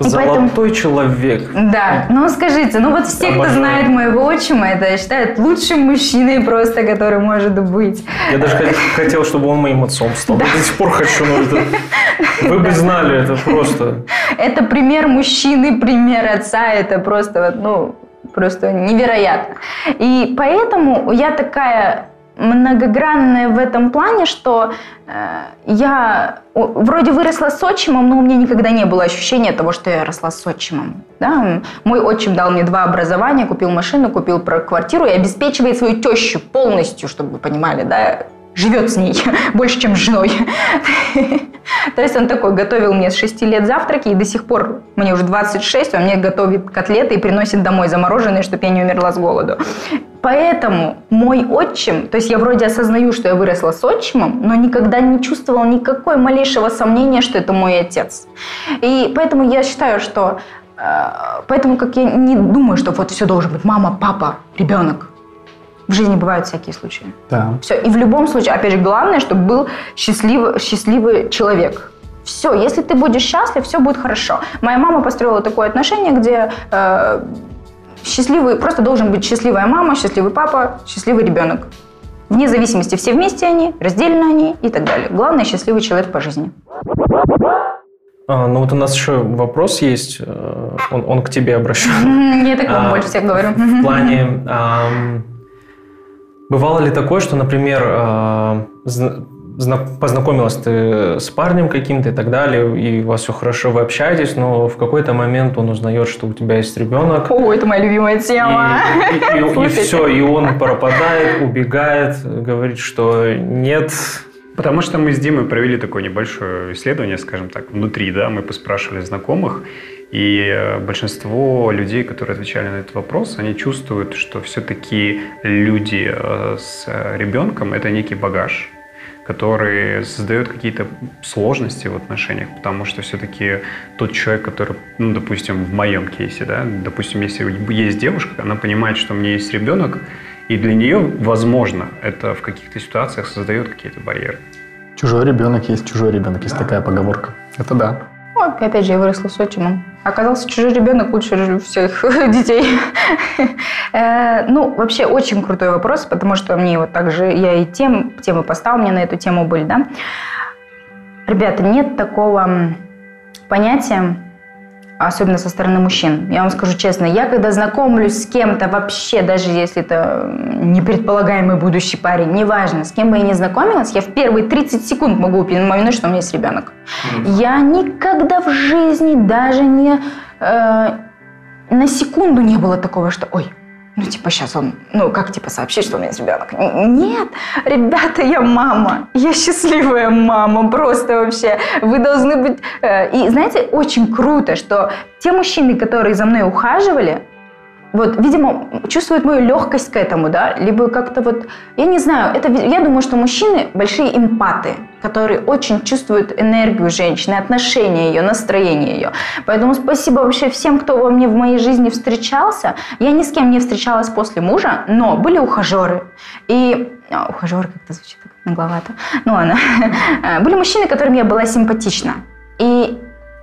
Золотой поэтому... человек. Да, ну скажите, ну вот все, Обожаю. кто знает моего отчима, это считают лучшим мужчиной просто, который может быть. Я даже хотел, чтобы он моим отцом стал. Да. До сих пор хочу, но это... Вы бы знали, это просто... Это пример мужчины, пример отца, это просто, ну, просто невероятно. И поэтому я такая многогранная в этом плане, что э, я вроде выросла с отчимом, но у меня никогда не было ощущения того, что я росла с отчимом. Да? Мой отчим дал мне два образования, купил машину, купил квартиру и обеспечивает свою тещу полностью, чтобы вы понимали, да, живет с ней больше, чем с женой. То есть он такой готовил мне с 6 лет завтраки, и до сих пор, мне уже 26, он мне готовит котлеты и приносит домой замороженные, чтобы я не умерла с голоду. Поэтому мой отчим, то есть я вроде осознаю, что я выросла с отчимом, но никогда не чувствовала никакой малейшего сомнения, что это мой отец. И поэтому я считаю, что э, Поэтому как я не думаю, что вот все должен быть мама, папа, ребенок. В жизни бывают всякие случаи. Да. Все. И в любом случае, опять же, главное, чтобы был счастливый, счастливый человек. Все, если ты будешь счастлив, все будет хорошо. Моя мама построила такое отношение, где э, счастливый, просто должен быть счастливая мама, счастливый папа, счастливый ребенок. Вне зависимости, все вместе они, раздельно они и так далее. Главное, счастливый человек по жизни. А, ну вот у нас еще вопрос есть, э, он, он к тебе обращен. Я так вам А, больше всех говорю. В плане, бывало ли такое, что, например, зна- познакомилась ты с парнем каким-то и так далее, и у вас все хорошо, вы общаетесь, но в какой-то момент он узнает, что у тебя есть ребенок, О, это моя любимая тема. и, Слушайте. все, и он пропадает, убегает, говорит, что нет. Потому что мы с Димой провели такое небольшое исследование, скажем так, внутри, да, мы поспрашивали знакомых, и э, большинство людей, которые отвечали на этот вопрос, они чувствуют, что все-таки люди э, с э, ребенком – это некий багаж, который создает какие-то сложности в отношениях, потому что все-таки тот человек, который, ну, допустим, в моем кейсе, да, допустим, если есть девушка, она понимает, что у меня есть ребенок, и для нее, возможно, это в каких-то ситуациях создает какие-то барьеры. Чужой ребенок есть чужой ребенок, есть такая поговорка. Это да. Вот, опять же, я выросла с отчимом. Оказался чужой ребенок лучше всех детей. Э, Ну, вообще, очень крутой вопрос, потому что мне вот так же, я и тем, темы поставил, у меня на эту тему были, да. Ребята, нет такого понятия, особенно со стороны мужчин. Я вам скажу честно, я когда знакомлюсь с кем-то вообще, даже если это непредполагаемый будущий парень, неважно, с кем бы я ни знакомилась, я в первые 30 секунд могу упомянуть, что у меня есть ребенок. Я никогда в жизни даже не э, на секунду не было такого, что ой, ну типа сейчас он, ну как типа сообщить, что у меня есть ребенок? Нет, ребята, я мама, я счастливая мама, просто вообще. Вы должны быть... э, и знаете, очень круто, что те мужчины, которые за мной ухаживали, вот, видимо, чувствуют мою легкость к этому, да, либо как-то вот, я не знаю, это, я думаю, что мужчины большие эмпаты, которые очень чувствуют энергию женщины, отношение ее, настроение ее. Поэтому спасибо вообще всем, кто во мне в моей жизни встречался. Я ни с кем не встречалась после мужа, но были ухажеры. И а, ухажеры как-то звучит так нагловато. Ну ладно. Были мужчины, которым я была симпатична. И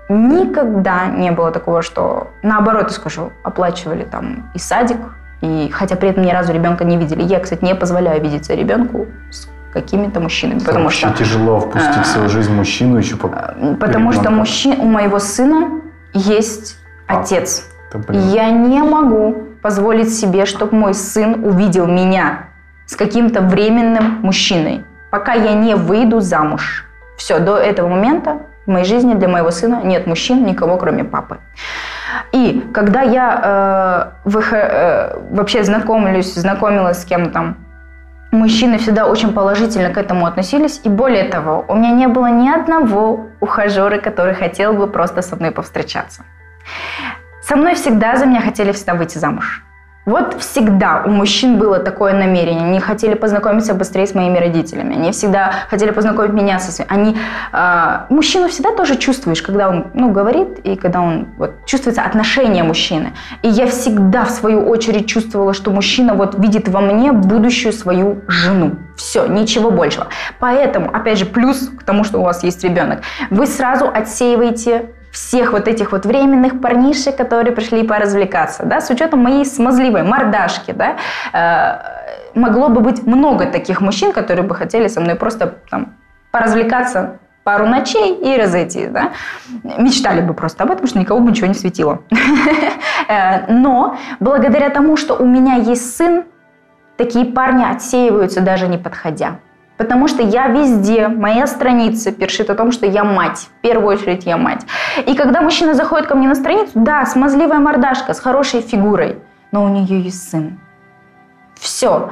Никогда не было такого, что наоборот, скажу, оплачивали там и садик, и хотя при этом ни разу ребенка не видели. Я, кстати, не позволяю видеться ребенку с какими-то мужчинами, потому Вообще что, тяжело впустить а, в свою жизнь мужчину еще по... потому что мужчин, у моего сына есть А. отец. Я не могу позволить себе, чтобы мой сын увидел меня с каким-то временным мужчиной, пока я не выйду замуж. Все, до этого момента в моей жизни для моего сына нет мужчин, никого, кроме папы. И когда я э, выхо- э, вообще знакомлюсь, знакомилась с кем-то, мужчины всегда очень положительно к этому относились. И более того, у меня не было ни одного ухажера, который хотел бы просто со мной повстречаться. Со мной всегда за меня хотели всегда выйти замуж. Вот всегда у мужчин было такое намерение. Они хотели познакомиться быстрее с моими родителями. Они всегда хотели познакомить меня со своими. Они, а, мужчину всегда тоже чувствуешь, когда он ну, говорит, и когда он вот, чувствуется отношение мужчины. И я всегда, в свою очередь, чувствовала, что мужчина вот видит во мне будущую свою жену. Все, ничего большего. Поэтому, опять же, плюс к тому, что у вас есть ребенок, вы сразу отсеиваете всех вот этих вот временных парнишек, которые пришли поразвлекаться, да, с учетом моей смазливой мордашки, да, э, могло бы быть много таких мужчин, которые бы хотели со мной просто там поразвлекаться пару ночей и разойтись, да, мечтали бы просто об этом, что никого бы ничего не светило. Э, Но благодаря тому, что у меня есть сын, такие парни отсеиваются даже не подходя. Потому что я везде, моя страница пишет о том, что я мать. В первую очередь я мать. И когда мужчина заходит ко мне на страницу, да, смазливая мордашка, с хорошей фигурой, но у нее есть сын. Все.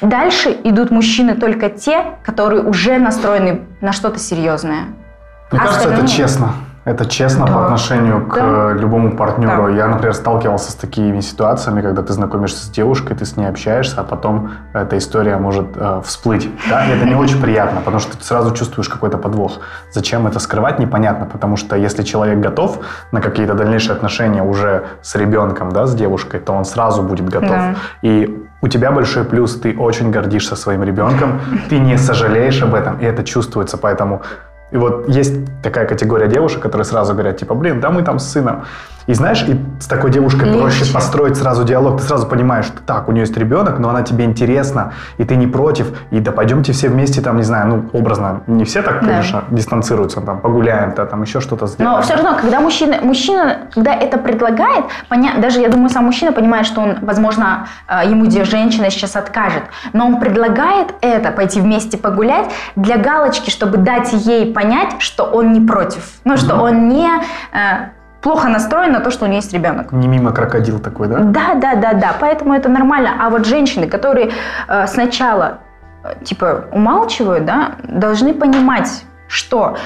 Дальше идут мужчины только те, которые уже настроены на что-то серьезное. Мне кажется, это честно. Это честно Да. по отношению к Да. э, любому партнеру. Да. Я, например, сталкивался с такими ситуациями, когда ты знакомишься с девушкой, ты с ней общаешься, а потом эта история может э, всплыть. Да? И это не очень приятно, потому что ты сразу чувствуешь какой-то подвох. Зачем это скрывать, непонятно, потому что если человек готов на какие-то дальнейшие отношения уже с ребенком, да, с девушкой, то он сразу будет готов. Да. И у тебя большой плюс, ты очень гордишься своим ребенком, ты не сожалеешь об этом, и это чувствуется, поэтому... И вот есть такая категория девушек, которые сразу говорят, типа, блин, да мы там с сыном. И знаешь, и с такой девушкой Легче. проще построить сразу диалог. Ты сразу понимаешь, что так, у нее есть ребенок, но она тебе интересна, и ты не против, и да пойдемте все вместе, там, не знаю, ну, образно, не все так, Да. конечно, дистанцируются, там, погуляем, да, там, еще что-то сделаем. Но все равно, когда мужчина, мужчина, когда это предлагает, поня- даже я думаю, сам мужчина понимает, что он, возможно, э, ему де- женщина сейчас откажет, но он предлагает это, пойти вместе погулять для галочки, чтобы дать ей понять, что он не против, ну, что он не э, плохо настроен на то, что у нее есть ребенок. Не мимо крокодил такой, да? Да, да, да, да, поэтому это нормально. А вот женщины, которые э, сначала э, типа умалчивают, да, должны понимать, что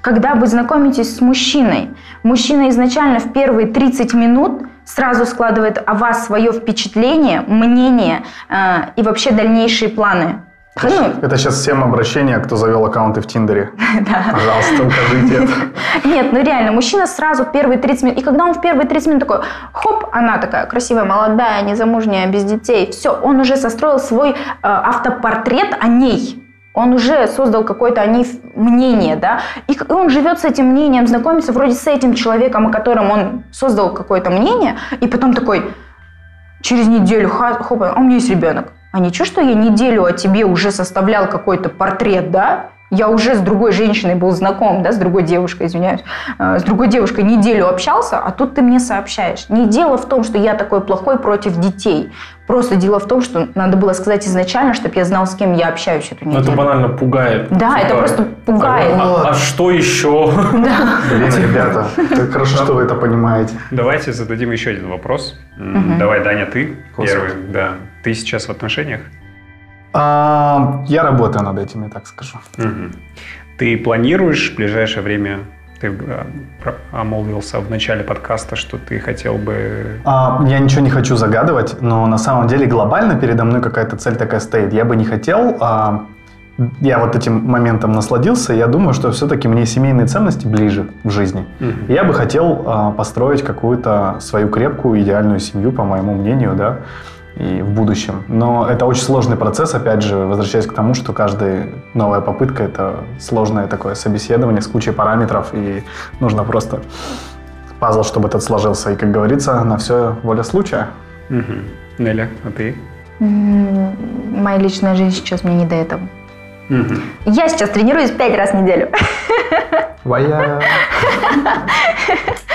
когда вы знакомитесь с мужчиной, мужчина изначально в первые 30 минут сразу складывает о вас свое впечатление, мнение э, и вообще дальнейшие планы. Ну, Это сейчас всем обращение, кто завел аккаунты в Тиндере. Пожалуйста, укажите это. Нет, ну реально, мужчина сразу в первые 30 минут, и когда он в первые 30 минут такой, хоп, она такая красивая, молодая, незамужняя, без детей, все, он уже состроил свой э, автопортрет о ней. Он уже создал какое-то о ней мнение, да, и он живет с этим мнением, знакомится вроде с этим человеком, о котором он создал какое-то мнение, и потом такой, через неделю, хоп, а у меня есть ребенок. А ничего, что я неделю о тебе уже составлял какой-то портрет, да? Я уже с другой женщиной был знаком, да, с другой девушкой, извиняюсь, э, с другой девушкой неделю общался, а тут ты мне сообщаешь. Не дело в том, что я такой плохой против детей. Просто дело в том, что надо было сказать изначально, чтобы я знал, с кем я общаюсь эту Ну, неделю. это банально пугает. Да, это просто пугает. А, а что еще? Блин, ребята, это хорошо, что вы это понимаете. Давайте зададим еще один вопрос. Давай, Даня, ты первый. Да. Ты сейчас в отношениях? А, Я работаю над этим, я так скажу. Мгм. Ты планируешь в ближайшее время, ты э, омолвился в начале подкаста, что ты хотел бы... А, Я ничего не хочу загадывать, но на самом деле глобально передо мной какая-то цель такая стоит. Я бы не хотел, а, я вот этим моментом насладился, я думаю, что все-таки мне семейные ценности ближе в жизни. И Я бы хотел а, построить какую-то свою крепкую, идеальную семью, по моему мнению, да, и в будущем. Но это очень сложный процесс, опять же, возвращаясь к тому, что каждая новая попытка – это сложное такое собеседование с кучей параметров, и нужно просто пазл, чтобы этот сложился. И, как говорится, на все воля случая. Мгм. Неля, а ты? Моя личная жизнь сейчас мне не до этого. Мгм. Я сейчас тренируюсь пять раз в неделю. Вая.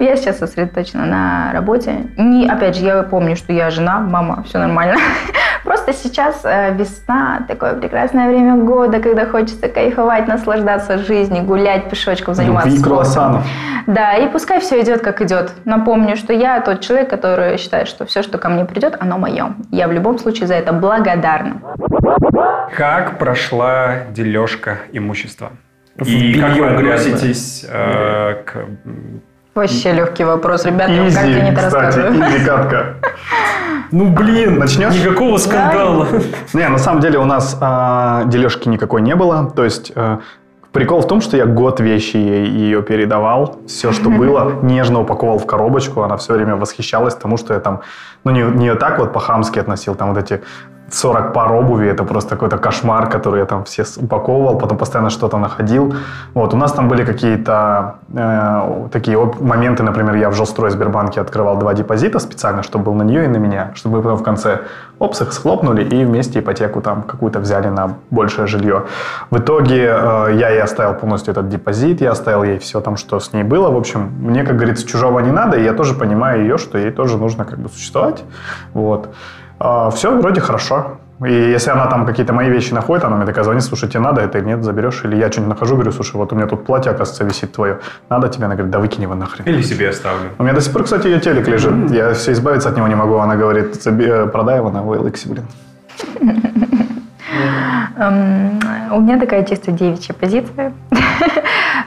Я сейчас сосредоточена на работе. Не, опять же, я помню, что я жена, мама, все нормально. Просто сейчас э, весна, такое прекрасное время года, когда хочется кайфовать, наслаждаться жизнью, гулять пешочком, заниматься Любви спортом. круассанов. Да, и пускай все идет, как идет. Напомню, что я тот человек, который считает, что все, что ко мне придет, оно мое. Я в любом случае за это благодарна. Как прошла дележка имущества? В И как вы относитесь э, к... Вообще легкий вопрос, ребята, я вам каждый день Изи, это кстати, рассказываю. изи катка. Ну, блин, Начнешь? Никакого скандала. Не, на самом деле у нас а, дележки никакой не было. То есть э, прикол в том, что я год вещи ей ее передавал. Все, что было, нежно упаковал в коробочку. Она все время восхищалась тому, что я там, ну не, не так вот по-хамски относил, там вот эти 40 пар обуви, это просто какой-то кошмар, который я там все упаковывал, потом постоянно что-то находил. Вот, у нас там были какие-то э, такие моменты, например, я в жилстрой Сбербанке открывал два депозита специально, чтобы был на нее и на меня, чтобы мы потом в конце опс их схлопнули и вместе ипотеку там какую-то взяли на большее жилье. В итоге э, я ей оставил полностью этот депозит, я оставил ей все там, что с ней было. В общем, мне, как говорится, чужого не надо, и я тоже понимаю ее, что ей тоже нужно как бы существовать. Вот. Все вроде хорошо. И если она там какие-то мои вещи находит, она мне такая звонит, слушай, тебе надо это или нет, заберешь? Или я что-нибудь нахожу, говорю, слушай, вот у меня тут платье, оказывается, висит твое, надо тебе? Она говорит, да выкинь его нахрен. Или себе оставлю. У меня до сих пор, кстати, ее телек лежит. Я все избавиться от него не могу. Она говорит, «Заби- э, продай его на OLX, блин. Эм, У меня такая чисто девичья позиция.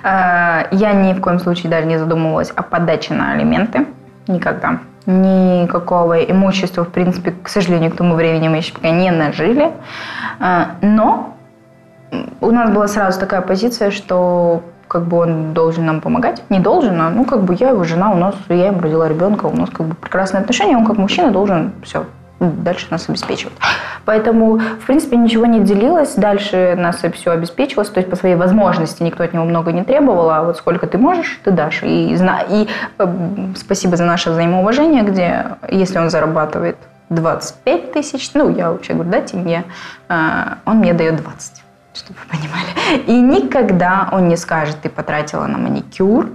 Э, Я ни в коем случае даже не задумывалась о подаче на алименты. Никогда. Никакого имущества, в принципе, к сожалению, к тому времени мы еще пока не нажили. Э, Но у нас была сразу такая позиция, что как бы он должен нам помогать. Не должен, а ну как бы я его жена, у нас, я ему родила ребенка, у нас как бы прекрасные отношения, он как мужчина должен все дальше нас обеспечивать. Поэтому, в принципе, ничего не делилось, дальше нас все обеспечивалось, то есть по своей возможности никто от него много не требовал, а вот сколько ты можешь, ты дашь. И, и э, спасибо за наше взаимоуважение, где если он зарабатывает 25 тысяч, ну, я вообще говорю, дайте мне, э, он мне дает 20 чтобы вы понимали. И никогда он не скажет, ты потратила на маникюр,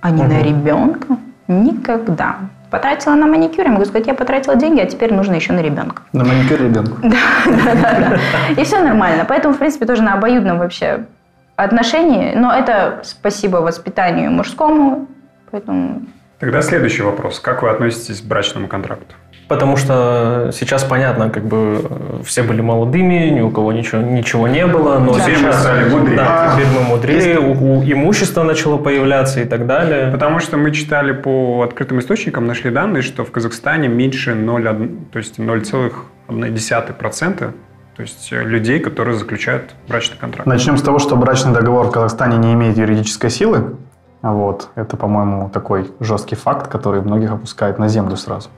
а не на ребенка. Никогда. Потратила на маникюр, я могу сказать, я потратила деньги, а теперь нужно еще на ребенка. На маникюр ребенку. И все нормально. Поэтому, в принципе, тоже на обоюдном вообще отношении. Но это спасибо воспитанию мужскому. Поэтому Тогда следующий вопрос. Как вы относитесь к брачному контракту? Потому что сейчас понятно, как бы э, все были молодыми, ни у кого ничего, ничего не было, но Теперь мы стали мудрее. Да, теперь мы мудрее, у, у имущество начало появляться и так далее. Потому что мы читали по открытым источникам, нашли данные, что в Казахстане меньше 0,1, то есть 0,1%, то есть э, людей, которые заключают брачный контракт. Начнем с того, что брачный договор в Казахстане не имеет юридической силы. Вот. Это, по-моему, такой жесткий факт, который многих опускает на землю сразу.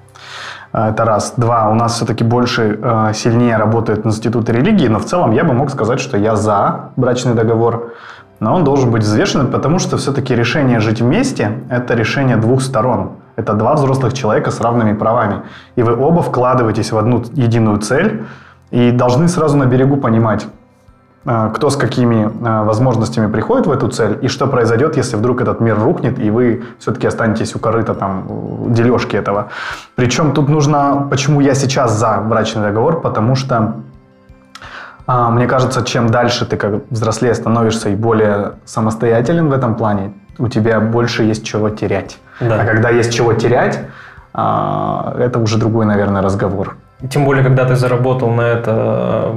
А, Это раз. Два. У нас все-таки больше, э, сильнее работают институты религии, но в целом я бы мог сказать, что я за брачный договор, но он должен быть взвешенным, потому что все-таки решение жить вместе – это решение двух сторон. Это два взрослых человека с равными правами. И вы оба вкладываетесь в одну единую цель и должны сразу на берегу понимать, кто с какими э, возможностями приходит в эту цель, и что произойдет, если вдруг этот мир рухнет, и вы все-таки останетесь у корыта там дележки этого. Причем тут нужно, почему я сейчас за брачный договор, потому что а, мне кажется, чем дальше ты как взрослее становишься и более самостоятелен в этом плане, у тебя больше есть чего терять. Да. А когда есть чего терять, а, это уже другой, наверное, разговор. Тем более, когда ты заработал на это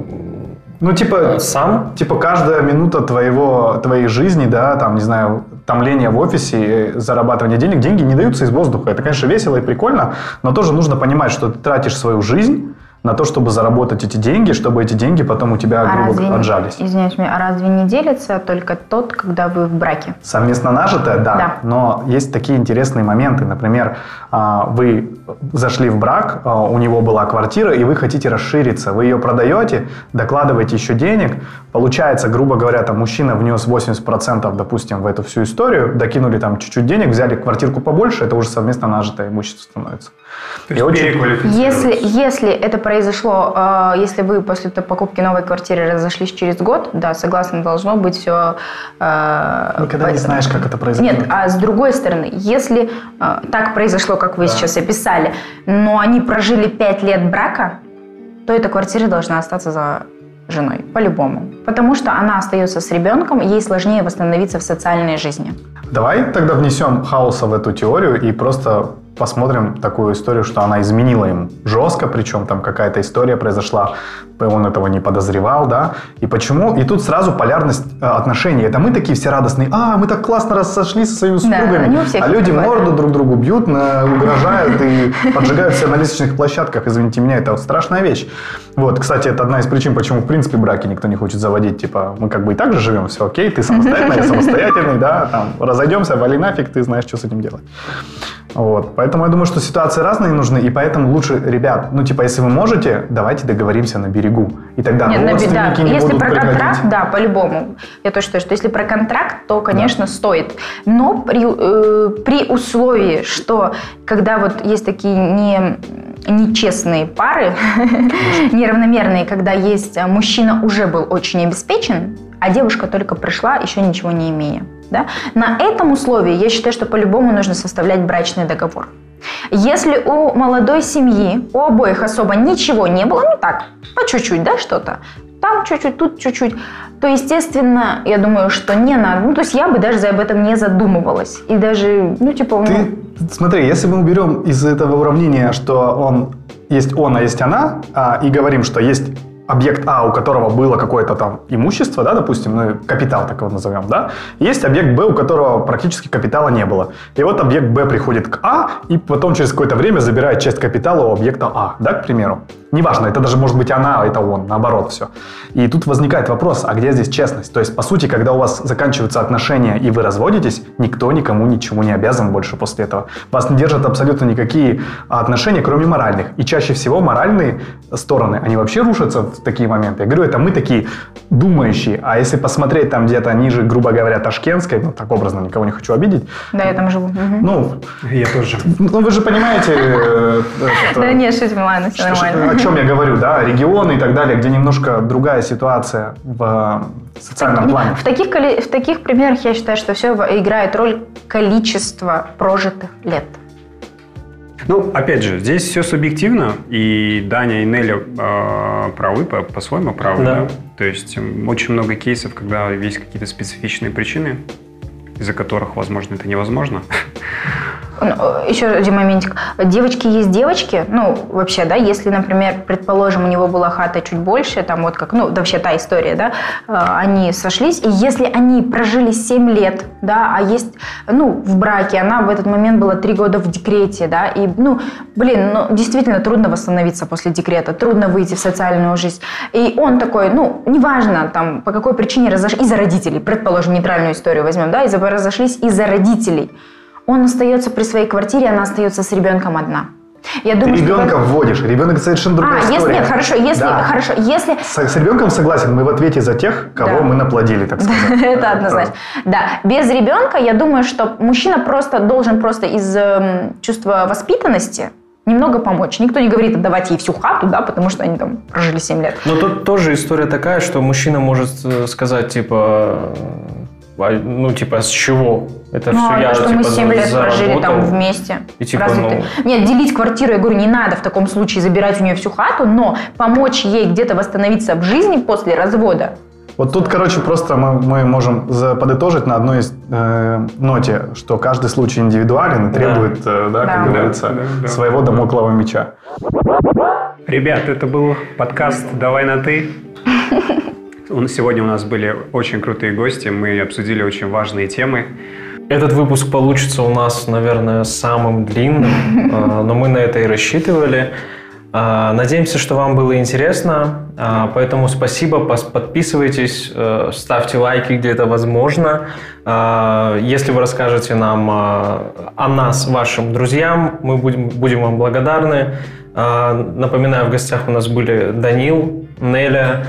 Ну, типа, э, сам, Типа каждая минута твоего, твоей жизни, да, там, не знаю, томления в офисе, зарабатывание денег, деньги не даются из воздуха. Это, конечно, весело и прикольно, но тоже нужно понимать, что ты тратишь свою жизнь на то, чтобы заработать эти деньги, чтобы эти деньги потом у тебя, грубо разве, отжались. извиняюсь, а разве не делится только тот, когда вы в браке? Совместно нажитое, да, Да. но есть такие интересные моменты. Например, а, вы зашли в брак, а, у него была квартира, и вы хотите расшириться. Вы ее продаете, докладываете еще денег. Получается, грубо говоря, там мужчина внес 80%, допустим, в эту всю историю, докинули там чуть-чуть денег, взяли квартирку побольше, это уже совместно нажитое имущество становится. То И есть очень-. Если, если это произошло, э, если вы после покупки новой квартиры разошлись через год, да, согласна, должно быть все... Никогда не знаешь, как это произойдет. Нет, а с другой стороны, если так произошло, как вы сейчас описали, но они прожили пять лет брака, то эта квартира должна остаться за женой, по-любому. Потому что она остается с ребенком, ей сложнее восстановиться в социальной жизни. Давай тогда внесем хаоса в эту теорию и просто посмотрим такую историю, что она изменила ему. Жестко, причем там какая-то история произошла, он этого не подозревал, да. И почему? И тут сразу полярность э, отношений. Это мы такие все радостные, а, мы так классно рассошлись со своими Да, супругами. всех а люди морду да. друг другу бьют, угрожают и поджигают себя на лестничных площадках. Извините меня, это страшная вещь. Вот, кстати, это одна из причин, почему в принципе браки никто не хочет заводить. Типа, мы как бы и так же живем, все окей, ты самостоятельный, я самостоятельный, да, там, разойдемся, вали нафиг, ты знаешь, что с этим делать. Вот. Поэтому я думаю, что ситуации разные нужны, и поэтому лучше, ребят, ну, типа, если вы можете, давайте договоримся на берегу. И тогда Нет, родственники не Если будут про приходить. контракт, да, по-любому. Я тоже считаю, что если про контракт, то, конечно, стоит. Но при, э, при условии, что когда вот есть такие не, нечестные пары, неравномерные, когда есть а, мужчина уже был очень обеспечен, а девушка только пришла, еще ничего не имея. Да? На этом условии я считаю, что по-любому нужно составлять брачный договор. Если у молодой семьи, у обоих особо ничего не было, ну так, по чуть-чуть, да, что-то, там чуть-чуть, тут чуть-чуть, то, естественно, я думаю, что не надо. Ну, то есть я бы даже об этом не задумывалась. И даже, ну, типа, ну, Ты, смотри, если мы уберем из этого уравнения, что он есть он, а есть она, а, и говорим, что есть объект А, у которого было какое-то там имущество, да, допустим, ну, капитал так его назовем, да, есть объект Б, у которого практически капитала не было. И вот объект Б приходит к А, и потом через какое-то время забирает часть капитала у объекта А, да, к примеру. Неважно, это даже может быть она, а это он, наоборот все. И тут возникает вопрос, а где здесь честность? То есть, по сути, когда у вас заканчиваются отношения и вы разводитесь, никто никому ничему не обязан больше после этого. Вас не держат абсолютно никакие отношения, кроме моральных. И чаще всего моральные стороны, они вообще рушатся в такие моменты. Я говорю, это мы такие думающие. А если посмотреть там где-то ниже, грубо говоря, Ташкентской, ну так образно, никого не хочу обидеть. Да, я там живу. Ну, Я тоже. ну вы же понимаете... э, Да нет, шутим, ладно, все нормально. О чем я говорю, да, регионы и так далее, где немножко другая ситуация в э, социальном плане. В таких, в таких примерах я считаю, что все играет роль количества прожитых лет. Ну, опять же, здесь все субъективно, и Даня и Нелли э, правы, по- по-своему правы. Да. Да. То есть очень много кейсов, когда есть какие-то специфичные причины, из-за которых, возможно, это невозможно. Ну, Еще один моментик. Девочки есть девочки. Ну, вообще, да, если, например, предположим, у него была хата чуть больше, там вот как, ну, да, вообще та история, да, э, они сошлись, и если они прожили 7 лет, да, а есть, ну, в браке, она в этот момент была 3 года в декрете, да, и, ну, блин, ну, действительно трудно восстановиться после декрета, трудно выйти в социальную жизнь. И он такой, ну, неважно, там, по какой причине разошлись, из-за родителей, предположим, нейтральную историю возьмем, да, из-за разошлись из-за родителей. Он остается при своей квартире, она остается с ребенком одна. Я думаю, что ребенка в- вводишь, ребенок совершенно другая А, история. если нет, хорошо, если Да. хорошо, если С, с ребенком согласен, мы в ответе за тех, кого Да. мы наплодили, так сказать. это однозначно. Да, без ребенка, я думаю, что мужчина просто должен просто из эм, чувства воспитанности немного помочь. Никто не говорит отдавать ей всю хату, да, потому что они там прожили 7 лет. Но тут тоже история такая, что мужчина может э, сказать, типа, ну, типа, с чего? Это Ну, все а я, то, что типа, мы 7 лет прожили там заработал. вместе. И типа, Разве ну- ты- Нет, делить квартиру, я говорю, не надо в таком случае забирать у нее всю хату, но помочь ей где-то восстановиться в жизни после развода. Вот тут, короче, просто мы, мы можем подытожить на одной из, э, ноте, что каждый случай индивидуален и Да. требует, э, да, Да. как Да, говорится, да, да. своего домоклого меча. Ребят, это был подкаст «Давай на ты». Сегодня у нас были очень крутые гости, мы обсудили очень важные темы. Этот выпуск получится у нас, наверное, самым длинным, э, но мы на это и рассчитывали. Э, Надеемся, что вам было интересно, э, поэтому спасибо, подписывайтесь, ставьте лайки, где это возможно. Если вы расскажете нам о нас вашим друзьям, мы будем, будем вам благодарны. Напоминаю, в гостях у нас были Данил, Неля,